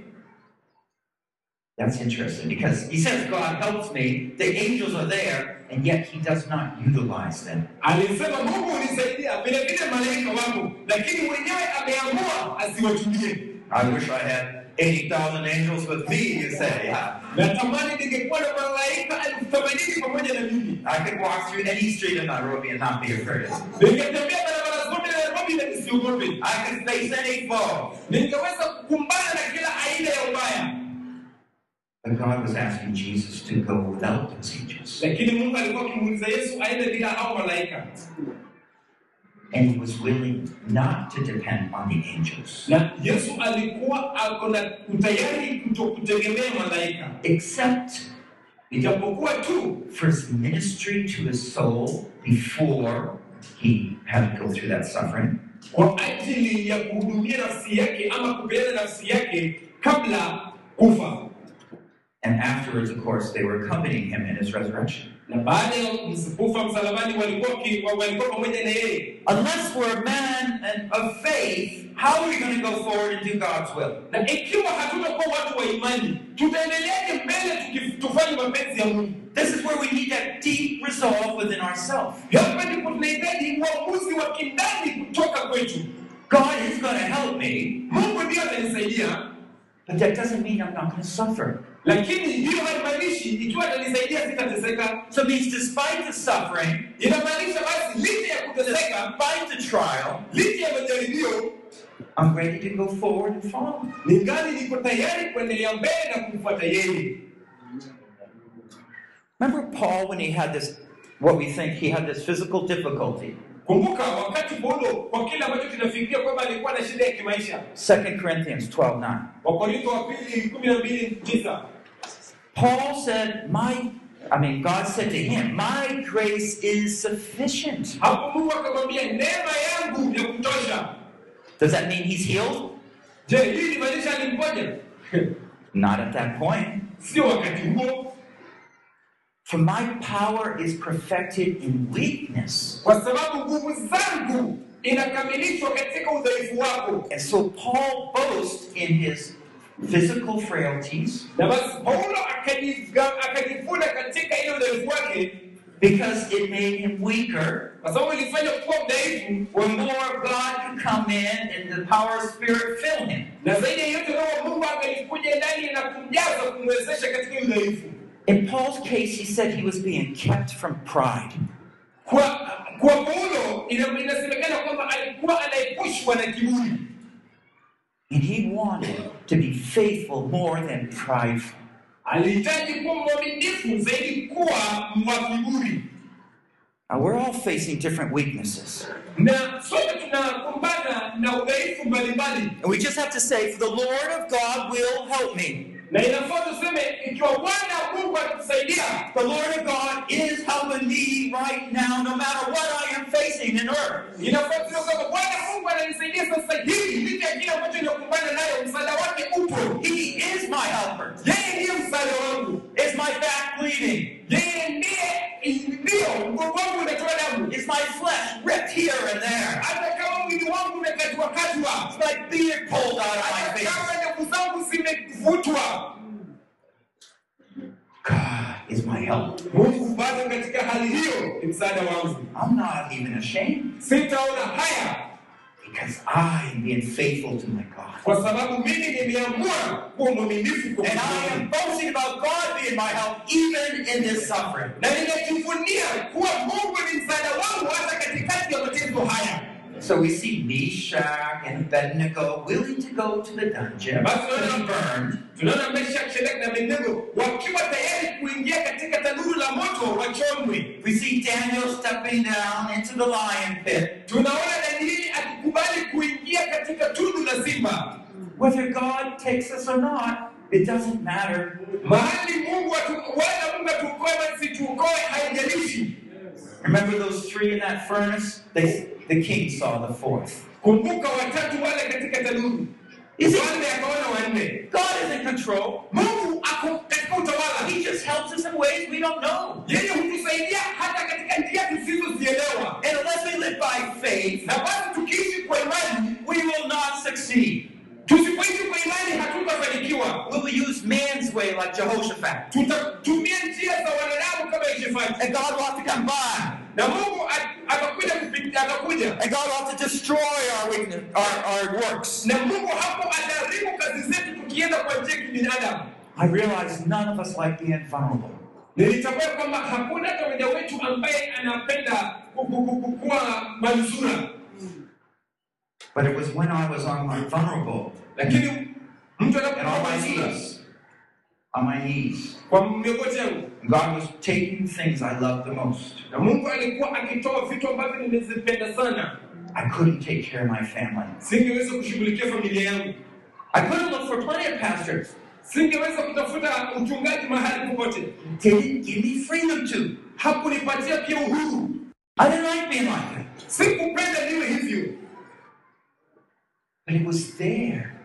That's interesting because he says God helps me. The angels are there, and yet he does not utilize them. alisema mungu unisaidia vile vile malaika wangu lakini mwenyewe ameamua asiwatumie I wish I had 80,000 angels with me, you say. natamani ningekuwa na malaika elfu themanini pamoja na mimi I could walk through any street in Nairobi and not be afraid. ningetembea barabara zote na nairobi na nisiogope I could face any foe. ningeweza kukumbana na kila aina ya ubaya But God was asking Jesus to go without those angels. lakini mungu alikuwa akimuuliza yesu aende bila hao malaika And he was willing not to depend on the angels, na yesu alikuwa ako na utayari kutokutegemea malaika except ijapokuwa tu for his ministry to his soul before he had to go through that suffering. kwa ajili ya kuhudumia nafsi yake ama kupeana nafsi yake kabla kufa And afterwards, of course, they were accompanying him in his resurrection. na baada ya kufa msalabani walikuwa ki- walikuwa pamoja na yeye Unless we're a man and- of faith, how are we going to go forward and do God's will? na ikiwa hatutakuwa watu wa imani tutaendeleaje mbele tuki- tufanye mapenzi ya mungu This is where we need that deep resolve within ourselves. hapa ndipo tunahitaji uamuzi wa kindani kutoka kwetu God is going to help me, mungu ndiyo atanisaidia but that doesn't mean I'm not going to suffer. lakini hiyo haimaanishi ikiwa atanisaidia sitateseka So it means despite the suffering, inamaanisha basi licha ya kuteseka despite the trial, licha ya majaribio I'm ready to go forward and follow. ningali niko tayari kuendelea mbele na kumfuata yeye Remember Paul when he had this, what we think he had this physical difficulty? Kumbuka wakati paulo kwa kile ambacho tunafikiria kwamba alikuwa na shida ya kimaisha 2 Corinthians 12 wakorintho wa pili kumi na mbili tisa Paul said, My, I mean, God said to him, My grace is sufficient. hapo mungu akamwambia neema yangu ya kutosha Does that mean he's healed? je hii limaanisha alimponya Not at that point. Sio wakati huo For my power is perfected in weakness. kwa sababu nguvu zangu inakamilishwa katika udhaifu wako And so Paul boasts in his physical frailties na basi paulo akajivuna katika ile udhaifu wake because it made him weaker. kwa sababu ilifanya kuwa mdhaifu Where more of God could come in and the power of Spirit fill him. na zaidi ya yote roho mungu angelikuja ndani na kumjaza kumwezesha katika hiyo udhaifu In Paul's case, he said he was being kept from pride. kwa kwa paulo inasemekana kwamba alikuwa anaepushwa na kiburi And he wanted to be faithful more than prideful. alihitaji kuwa mwaminifu zaidi kuwa wa kiburi Now, we're all facing different weaknesses. na sote tunakumbana na udhaifu mbalimbali And we just have to say, For the Lord of God will help me. Na inafaa tuseme ikiwa bwana mungu atatusaidia The Lord of God is helping me right now, no matter what I am facing in earth. inafaa tuseme kwamba bwana mungu ananisaidia sasa hivi licha kile ambacho inakumbana nayo msaada wake upo He is my helper. yeye ndiye Is my back bleeding? yeye ndiye ndio mgongo wangu Is my flesh ripped here and there? hata kama mwili wangu umekatwa katwa my beard God is my help. mungu bado katika hali hiyo ni msaada wangu I'm not even ashamed sitaona haya because I am being faithful to my God. kwa sababu mimi nimeamua kuwa mwaminifu kwa And I am boasting about God being my help even in this suffering. na ninajivunia kuwa mungu ni msaada wangu hata katikati ya mateso haya So we see Meshach and Abednego willing to go to the dungeon to be burned. tunaona meshak shedek na abednego wakiwa tayari kuingia katika tanuru la moto wachomwe We see Daniel stepping down into the lion pit. tunaona danieli akikubali kuingia katika tundu la simba Whether God takes us or not, it doesn't matter. mahali mungu wala mungu atuokoe basi tuokoe haijalishi Remember those three in that furnace? They, the king saw the fourth. kumbuka watatu wale katika tanuru Is it- mfalme akaona wanne God is in control. mungu ako katika utawala He just helps us in ways we don't know. yeye hutusaidia hata katika njia tusizozielewa And unless we live by faith, na basi tukiishi kwa imani we will not succeed. Tusipoishi kwa imani hatutafanikiwa We will use man's way like Jehoshaphat. tutatumia njia za wanadamu kama Yehoshafati And God will have to come by. na mungu at- atakuja kupitia atakuja And God will have to destroy our weakness, our, our works. na mungu hapo ataharibu kazi zetu tukienda kwa njia ya kibinadamu I realize none of us like being vulnerable. nilitambua kwamba hakuna mmoja wetu ambaye anapenda kuwa manzura But it was when I was on my vulnerable lakini mtu and anapokuwa on my knees, on my knees, kwa miongozi yangu God was taking things I loved the most. na mungu alikuwa akitoa vitu ambavyo nimezipenda sana I couldn't take care of my family. singeweza kushughulikia familia yangu I couldn't look for plenty of pastors. singeweza kutafuta uchungaji mahali popote They didn't give me freedom to. hakunipatia pia uhuru I didn't like being like that. sikupenda niwe hivyo But it was there.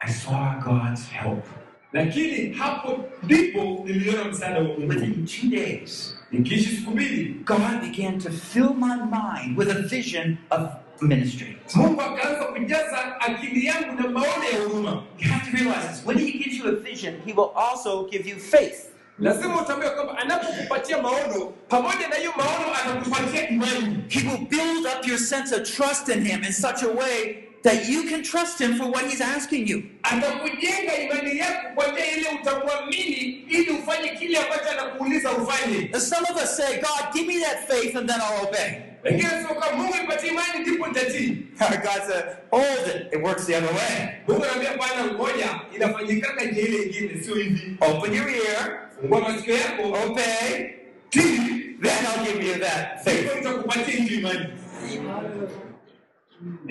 I saw God's help. lakini hapo ndipo niliona msaada wa mungu Within two days, nikiishi siku mbili God began to fill my mind with a vision of ministry. mungu akaanza kujaza akili yangu na maono ya huruma You have to realize this. When He gives you a vision, He will also give you faith. lazima utambue kwamba anapokupatia maono pamoja na hiyo maono atakupatia imani He will build up your sense of trust in Him in such a way that you can trust Him for what He's asking you. atakujenga imani yako kwa njia ile utamwamini ili ufanye kile ambacho anakuuliza ufanye And some of us say, God, give me that faith and then I'll obey. wengine sio kama mungu nipatie imani ndipo nitatii God said, hold it. It works the other way. mungu anaambia bwana ngoja inafanyikaka njia ile ingine sio hivi Open your ear, obey, then I'll give you that faith. ndipo nitakupatia hiyo imani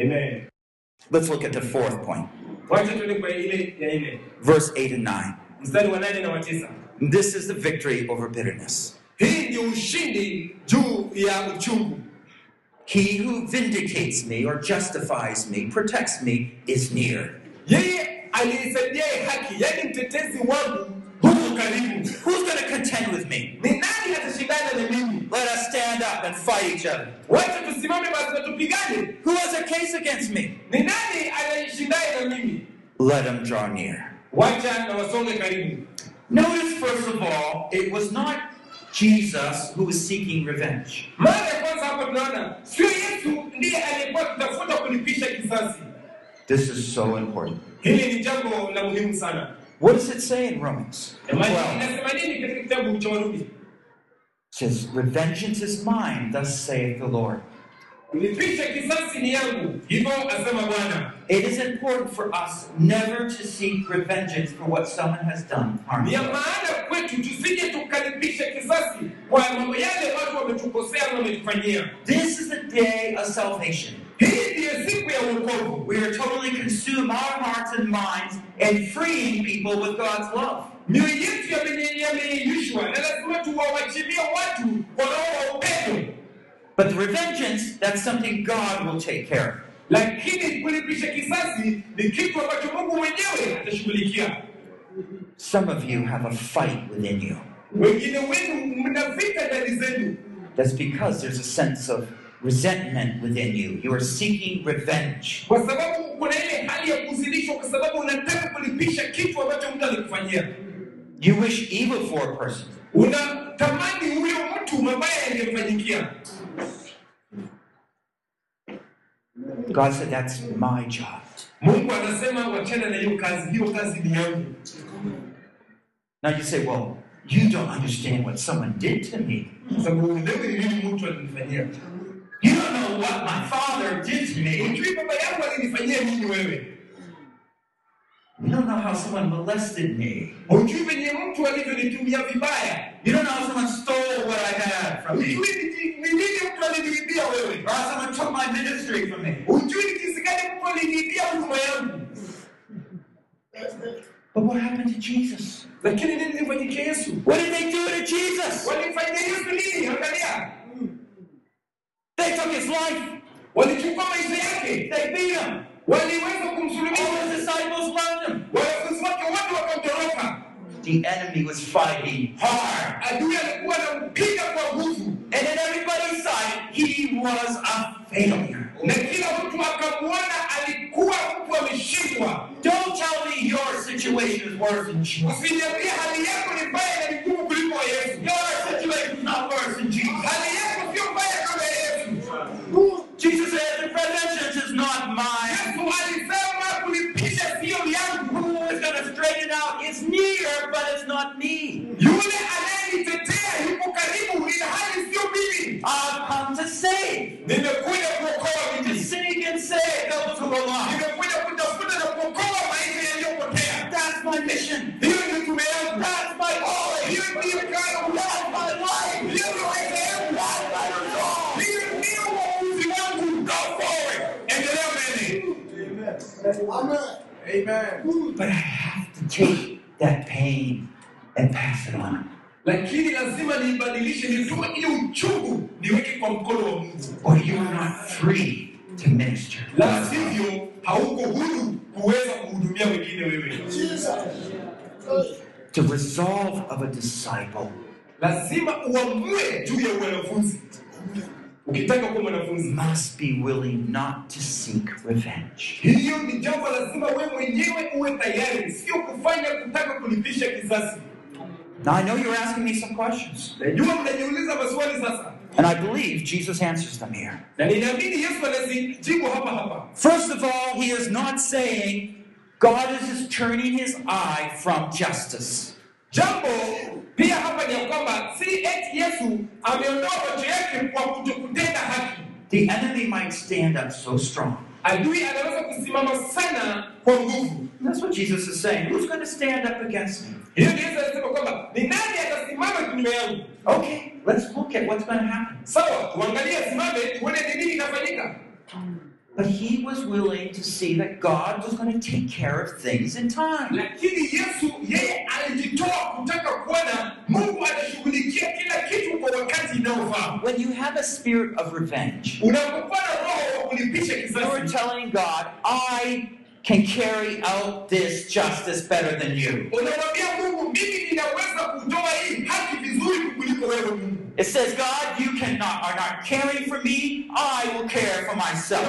amen Let's look at the fourth point, verse 8 and 9. mstari wa nane na wa tisa This is the victory over bitterness. He who vindicates me or justifies me, protects me, is near. Yeye aliisaidiaye haki yaani mtetezi wangu huko karibu Who's going to contend with me? ni nani atashindana na mimi Let us stand up and fight each other. wacha tusimame basi na tupigane Who has a case against me? ni nani anayeshindana na mimi Let him draw near. Notice, first of all, it was not Jesus who was seeking revenge. mara ya kwanza hapa tunaona sio yesu ndiye aliyekuwa akitafuta kulipisha kisasi This is so important. Hili ni jambo la muhimu sana What does it say in Romans? 12? inasema nini katika kitabu cha warumi It says, Revengeance is mine, thus saith the Lord. kulipisha kisasi ni yangu hivyo asema bwana It is important for us never to seek revenge for what someone has done ni ya harmful. maana kwetu tusije tukalipisha kisasi kwa mambo yale watu wametukosea na wametufanyia This is the day of salvation. Hii ndiyo siku ya uokovu We are totally consume our hearts and minds and freeing people with God's love. mioyo yetu yameyeyushwa na lazima tuwawachilie watu wanaowa upendo But the revengeance, that's something God will take care of. lakini kulipisha kisasi ni kitu ambacho mungu mwenyewe atashughulikia Some of you have a fight within you. wengine wenu mna vita ndani zenu That's because there's a sense of resentment within you. You are seeking revenge. kwa sababu kuna ile hali ya kuzidishwa kwa sababu unataka kulipisha kitu ambacho mtu alikufanyia You wish evil for a person. unatamani huyo mtu mabaya yangemfanyikia God said, That's my job. mungu anasema wachana na hiyo kazi hiyo kazi ni yangu Now you say, Well, you don't understand what someone did to me. Sababu uelewi nini mtu alinifanyia You don't know what my father did to me. ujui baba yangu alinifanyia nini wewe You don't know how someone molested me. ujui venye mtu alivyonitumia vibaya You don't know how someone stole what I had from me. ujui ni nini mtu aliniibia wewe Or how someone took my ministry from me. ujui ni jinsi gani mtu aliniibia huduma yangu But what happened to Jesus? lakini nini lifanyikia yesu What did they do to Jesus? walifanyia yesu nini angalia They took his life. when walichukua maisha yake They beat him. waliweza All kumsulubisha his disciples left him. wanafunzi wake wote wakamtoroka The enemy was fighting hard. adui alikuwa anampiga kwa nguvu And in everybody's sight, he was a failure. na kila mtu akamwona alikuwa mtu ameshindwa. Don't tell me your situation is worse than Jesus. Usiniambie hali yako ni mbaya na ni ngumu But I have to take that pain and pass it on. lakini lazima niibadilishe nitoe ile uchungu niweke kwa mkono wa mungu. Or you are not free to minister. la sivyo hauko huru kuweza kuhudumia wengine wewe. The resolve of a disciple. Lazima uamue juu ya wanafunzi ukitaka kuwa mwanafunzi must be willing not to seek revenge. hiyo ni jambo lazima wewe mwenyewe uwe tayari sio kufanya kutaka kulipisha kisasi Now, I know you're asking me some questions, najua mnajiuliza maswali sasa and I believe Jesus answers them here. na ninaamini yesu anazijibu hapa hapa First of all, he is not saying God is just turning his eye from justice. Jambo pia hapa ni ya kwamba si eti yesu ameondoa yake kwa kutokutenda haki The enemy might stand up so strong. adui anaweza kusimama sana kwa nguvu That's what Jesus is saying. Who's going to stand up against me? hiyo ndio yesu anasema kwamba ni nani atasimama kinyume yangu Okay, let's look at what's going to happen. sawa tuangalie asimame tuone ni nini inafanyika But he was willing to see that God was going to take care of things in time. lakini yesu kutaka kuona mungu kila kitu kwa wakati When you have a spirit of revenge, unapokuwa na roho wa kulipisha kisasi. telling God, I can carry out this justice better than you. unamwambia mungu mimi ninaweza kutoa hii haki vizuri kuliko wewe mungu. It says, God, you cannot are not caring for me, I will care for myself.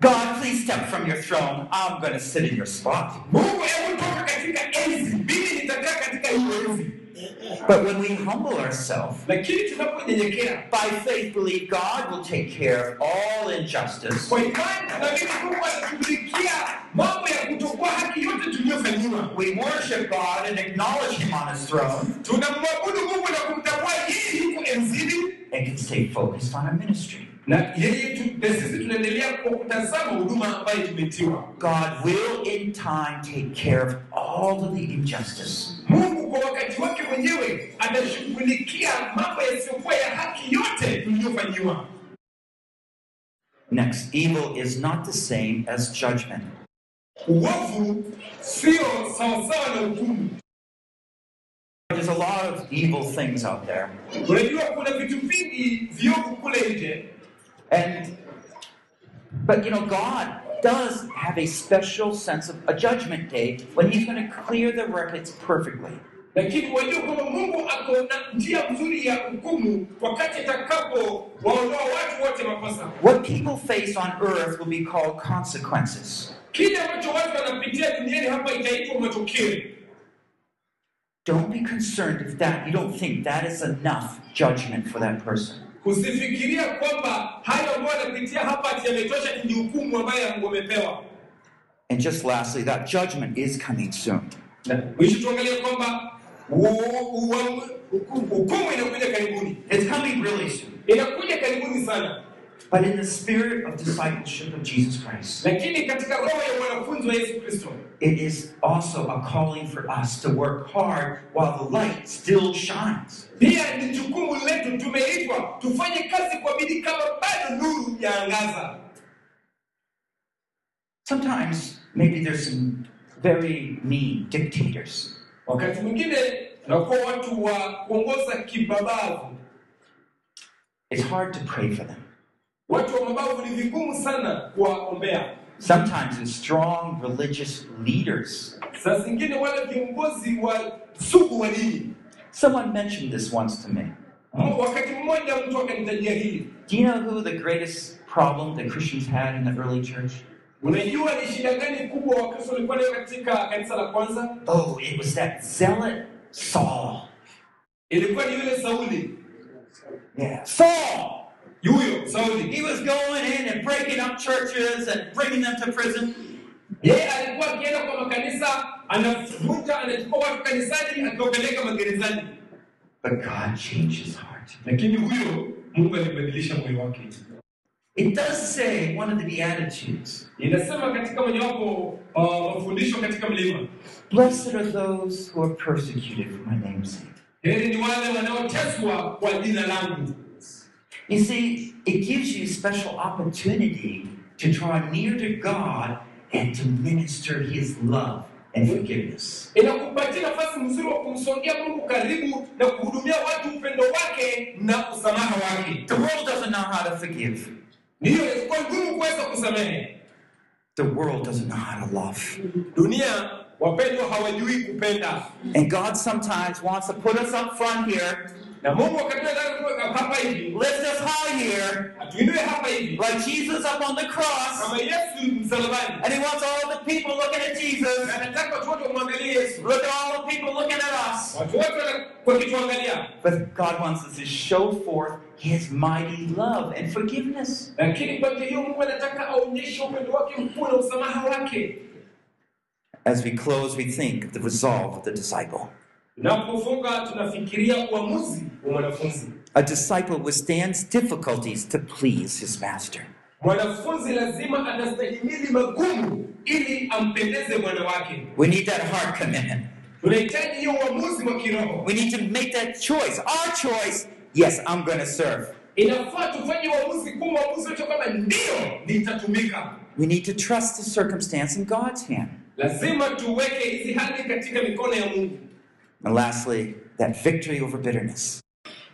Unamwambia mungu wewe haujali naona unishughulikii mimi nitajishughulikia mwenyewe God, please step from your throne. I'm going to sit in your spot. mungu hebu toka katika enzi mimi nitakaa katika hiyo enzi But when we humble ourselves, by faith believe God will take care of all injustice, kwa imani tunaamini mungu atashughulikia mambo ya kutokuwa haki yote tuliyofanyiwa we worship God and acknowledge Him on His throne, tunamwabudu mungu na kumtambua yeye yuko enzini and can stay focused on our ministry. Na yeye tu na sisi tunaendelea kwa kutazama huduma ambayo tumetiwa God will in time take care of all of the injustice. mungu kwa wakati wake mwenyewe atashughulikia mambo yasiyokuwa ya haki yote tuliyofanyiwa Next, evil is not the same as judgment. uovu sio sawasawa na hukumu There's a lot of evil things out there. unajua kuna vitu vingi viovu kule nje And but you know, God does have a special sense of a judgment day when He's going to clear the records perfectly. lakini wajua kwamba mungu ako na njia nzuri ya hukumu wakati atakapo waondoa watu wote makosa What people face on earth will be called consequences. kile ambacho watu wanapitia duniani hapa itaitwa matokeo Don't be concerned if that you don't think that is enough judgment for that person. Usifikiria kwamba hayo ambayo anapitia hapa ati yametosha ni hukumu ambayo amepewa. And just lastly, that judgment is coming soon. Mwisho tuangalie kwamba hukumu inakuja karibuni It's coming really soon. inakuja karibuni sana But in the spirit of discipleship of Jesus Christ, lakini katika roho ya wanafunzi wa yesu kristo it is also a calling for us to work hard while the light still shines. pia ni jukumu letu tumeitwa tufanye kazi kwa bidii kama bado nuru yaangaza Sometimes maybe there's some very mean dictators. wakati mwingine tunakuwa watu wa kuongoza kibabavu It's hard to pray for them. Watu wa mabavu ni vigumu sana kuwaombea Sometimes in strong religious leaders. saa zingine wale viongozi wa sugu wa dini Someone mentioned this once to me. Wakati mmoja mtu akanitajia hili Do you know who the greatest problem that Christians had in the early church? unajua ni shida gani kubwa wakristo walikuwa nayo katika kanisa la kwanza Oh, it was that zealot Saul. ilikuwa ni yule sauli Yeah. Saul! He was going in and breaking up churches and bringing them to prison. yeye alikuwa akienda kwa makanisa anavuta anachukua watu kanisani akiwapeleka magerezani But God changed his heart. lakini huyo mungu alibadilisha moyo wake It does say one of the Beatitudes inasema katika mojawapo uh, mafundisho katika mlima Blessed are those who are persecuted for my name's sake. heri ni wale wanaoteswa kwa jina langu You see, it gives you a special opportunity to draw near to God and to minister his love and forgiveness. inakupatia nafasi mzuri wa kumsongea mungu karibu na kuhudumia watu upendo wake na usamaha wake The world doesn't know how to forgive. ndiyo ilikuwa ngumu kuweza kusamehe The world doesn't know how to love. dunia wapendwa hawajui kupenda And God sometimes wants to put us up front here, na mungu wakati anataka hapa hivi lift us high here, atuinue hapa hivi like Jesus up on the cross. kama yesu msalabani And he wants all the people looking at Jesus. Na anataka watu wote wamwangalie yesu Look at all the people looking at us. watu wote wakituangalia But God wants us to show forth his mighty love and forgiveness. lakini kwa hiyo mungu anataka aonyeshe upendo wake mkuu na usamaha wake As we close, we think of the resolve of the disciple. tunapofunga tunafikiria uamuzi wa mwanafunzi A disciple withstands difficulties to please his master. mwanafunzi lazima anastahimili magumu ili ampendeze bwana wake We need that heart commitment. tunahitaji hiyo uamuzi wa kiroho We need to make that choice. Our choice, yes, I'm going to serve. inafaa tufanye uamuzi kuu uamuzi wetu kwamba ndio nitatumika We need to trust the circumstance in God's hand. lazima tuweke hizi hali katika mikono ya mungu And lastly, that victory over bitterness.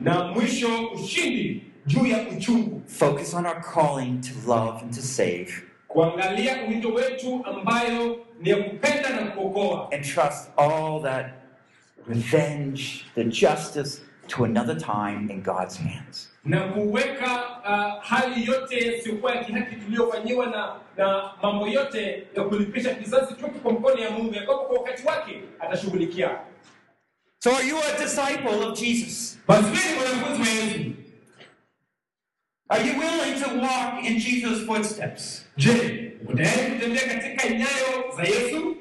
Na mwisho ushindi juu ya uchungu. Focus on our calling to love and to save, kuangalia wito wetu ambayo ni ya kupenda na kuokoa. And trust all that revenge, the justice to another time in God's hands. na kuweka uh, hali yote yasiyokuwa ya kihaki tuliyofanyiwa na na mambo yote ya kulipisha kizazi chote kwa mkono ya mungu kwa wakati wake atashughulikia So, are you a disciple of Jesus? basi wewe ni mwanafunzi wa yesu Are you willing to walk in Jesus' footsteps? je uko tayari kutembea katika nyayo za yesu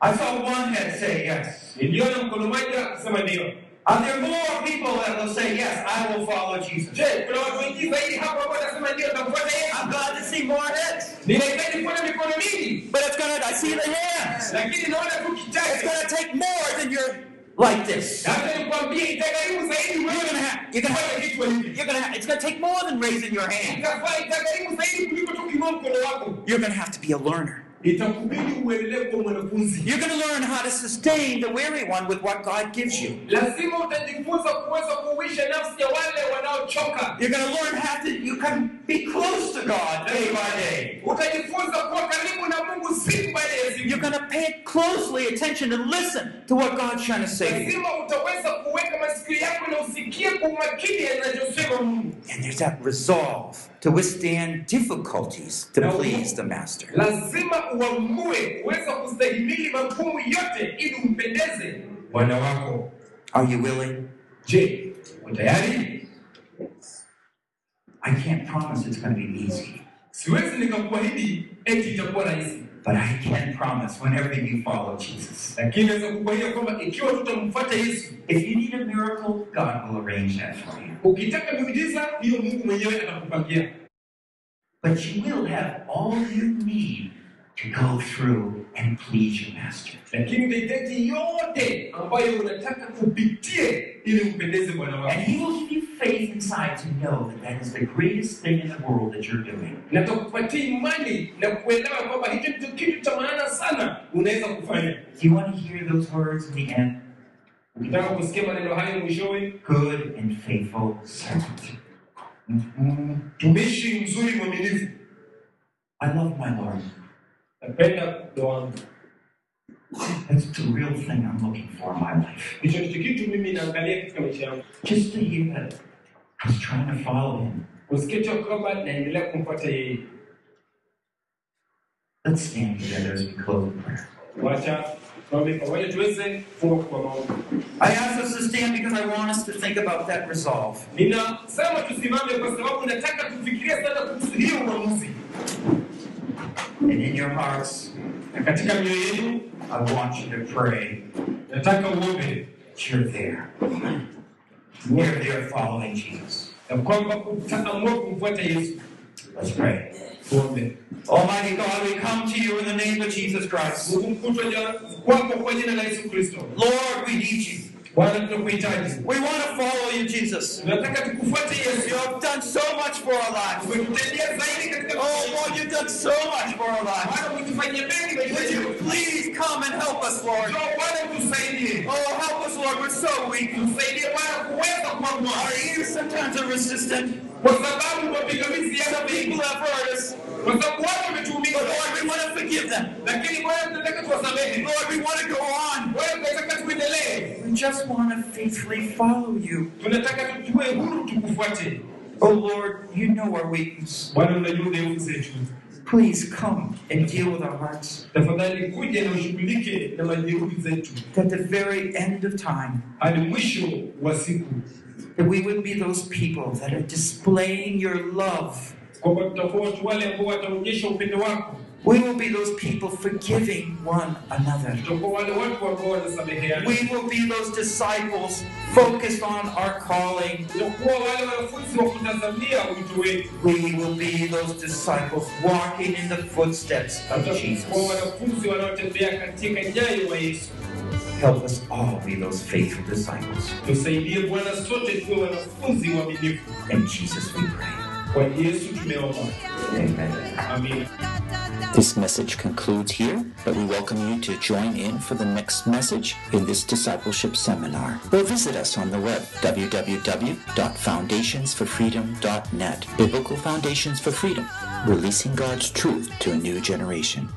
I saw one head say yes. niliona mkono mmoja akisema ndio Are there more people that will say yes, I will follow Jesus? je kuna watu wengi zaidi hapo ambao wanasema ndio tafuata yesu I'm glad to see more heads. ninahitaji kuona mikono mingi But it's gonna I see the hands. lakini naona tu It's gonna take more than you're like this. hata nikwambie itagharimu zaidi You're gonna have you're gonna have kufanya kitu hivi you're gonna have it's gonna take more than raising your hand. itafaa itagharimu zaidi kuliko tu kuinua mkono wako You're gonna have to be a learner. Itakubidi uendelee kuwa mwanafunzi. You're gonna learn how to sustain the weary one with what God gives you. lazima utajifunza kuweza nafsi ya wale wanaochoka. You're gonna learn how to you can be close to God day by day. utajifunza kuwa karibu na mungu siku baada ya siku. You're gonna pay closely attention and listen to what God's trying to say lazima utaweza kuweka masikio yako na usikie kwa umakini mungu. And there's that resolve to withstand difficulties to please the Master. lazima uamue kuweza kustahimili magumu yote ili umpendeze bwana wako Are you willing? je uko tayari I can't promise it's going to be easy, siwezi nikakuahidi eti itakuwa rahisi but I can promise whenever you follow Jesus. If you need a miracle, God will arrange that for you. But you will have all you need to go through and please your Master. Ili umpendeze bwana And wako He will give you faith inside to know that that is the greatest thing in the world that you're doing. na takupatia imani na kuelewa kwamba hicho ndio kitu cha maana sana unaweza kufanya you want to hear those words in the end? ukitaka kusikia maneno hayo mwishowe Good and faithful servant. mtumishi mzuri mwaminifu I love my Lord. napenda ndo wangu That's the real thing I'm looking for in my life. Hicho ndicho kitu mimi naangalia katika maisha yangu, Just to hear that I was trying to follow him. usikie tu kwamba naendelea kumfuata yeye. Let's stand together as we close prayer. Wacha tuombe pamoja tuweze kufunga kwa maombi. I ask us to stand because I want us to think about that resolve. Ninasema tusimame kwa sababu nataka tufikirie sana kuhusu hiyo uamuzi, And in your hearts, I want you to pray nataka uombe that you're there. You're there following Jesus. Let's pray. Almighty God, we come to you in the name of Jesus Christ. Lord, we need you. Bwana, tunakuhitaji, We want to follow you, Jesus. tunataka tukufuate Yesu. You have done so much for our lives. Umetutendea zaidi katika Oh, Lord, you've done so much for our lives. Bwana, umetufanyia mengi maisha Would you please come and help us, Lord? Njoo Bwana, utusaidie. Oh, help us, Lord. We're so weak. Tusaidie Bwana kuweza kuwa Our ears sometimes are resistant. Kwa sababu mapingamizi yako Some mengi, people have hurt us. kwa sababu watu Lord, we want to forgive them. Lakini Bwana, tunataka tuwasamehe. Lord, we want to go on. Bwana, tunataka tuendelee. We just want to faithfully follow you. Tunataka tuwe huru tukufuate. Oh, Lord, you know our weakness. Bwana, unajua udhaifu zetu. Please come and deal with our hearts. Tafadhali kuja na ushughulike na majeruhi zetu At the very end of time, hadi mwisho wa siku, that we would be those people that are displaying your love. kwamba tutakuwa watu wale ambao wataonyesha upendo wako. We will be those people forgiving one another. Tutakuwa wale watu ambao wanasameheana. We will be those disciples focused on our calling. Tutakuwa wale wanafunzi wa kutazamia wito wetu. We will be those disciples walking in the footsteps of Jesus. Help us all be those faithful disciples. Tusaidie Bwana, sote tuwe wanafunzi waaminifu. In Jesus we pray. Kwa Yesu tumeomba, Amen. amina. This message concludes here, but we welcome you to join in for the next message in this discipleship seminar. Or visit us on the web, www.foundationsforfreedom.net. Biblical Foundations for Freedom, releasing God's truth to a new generation.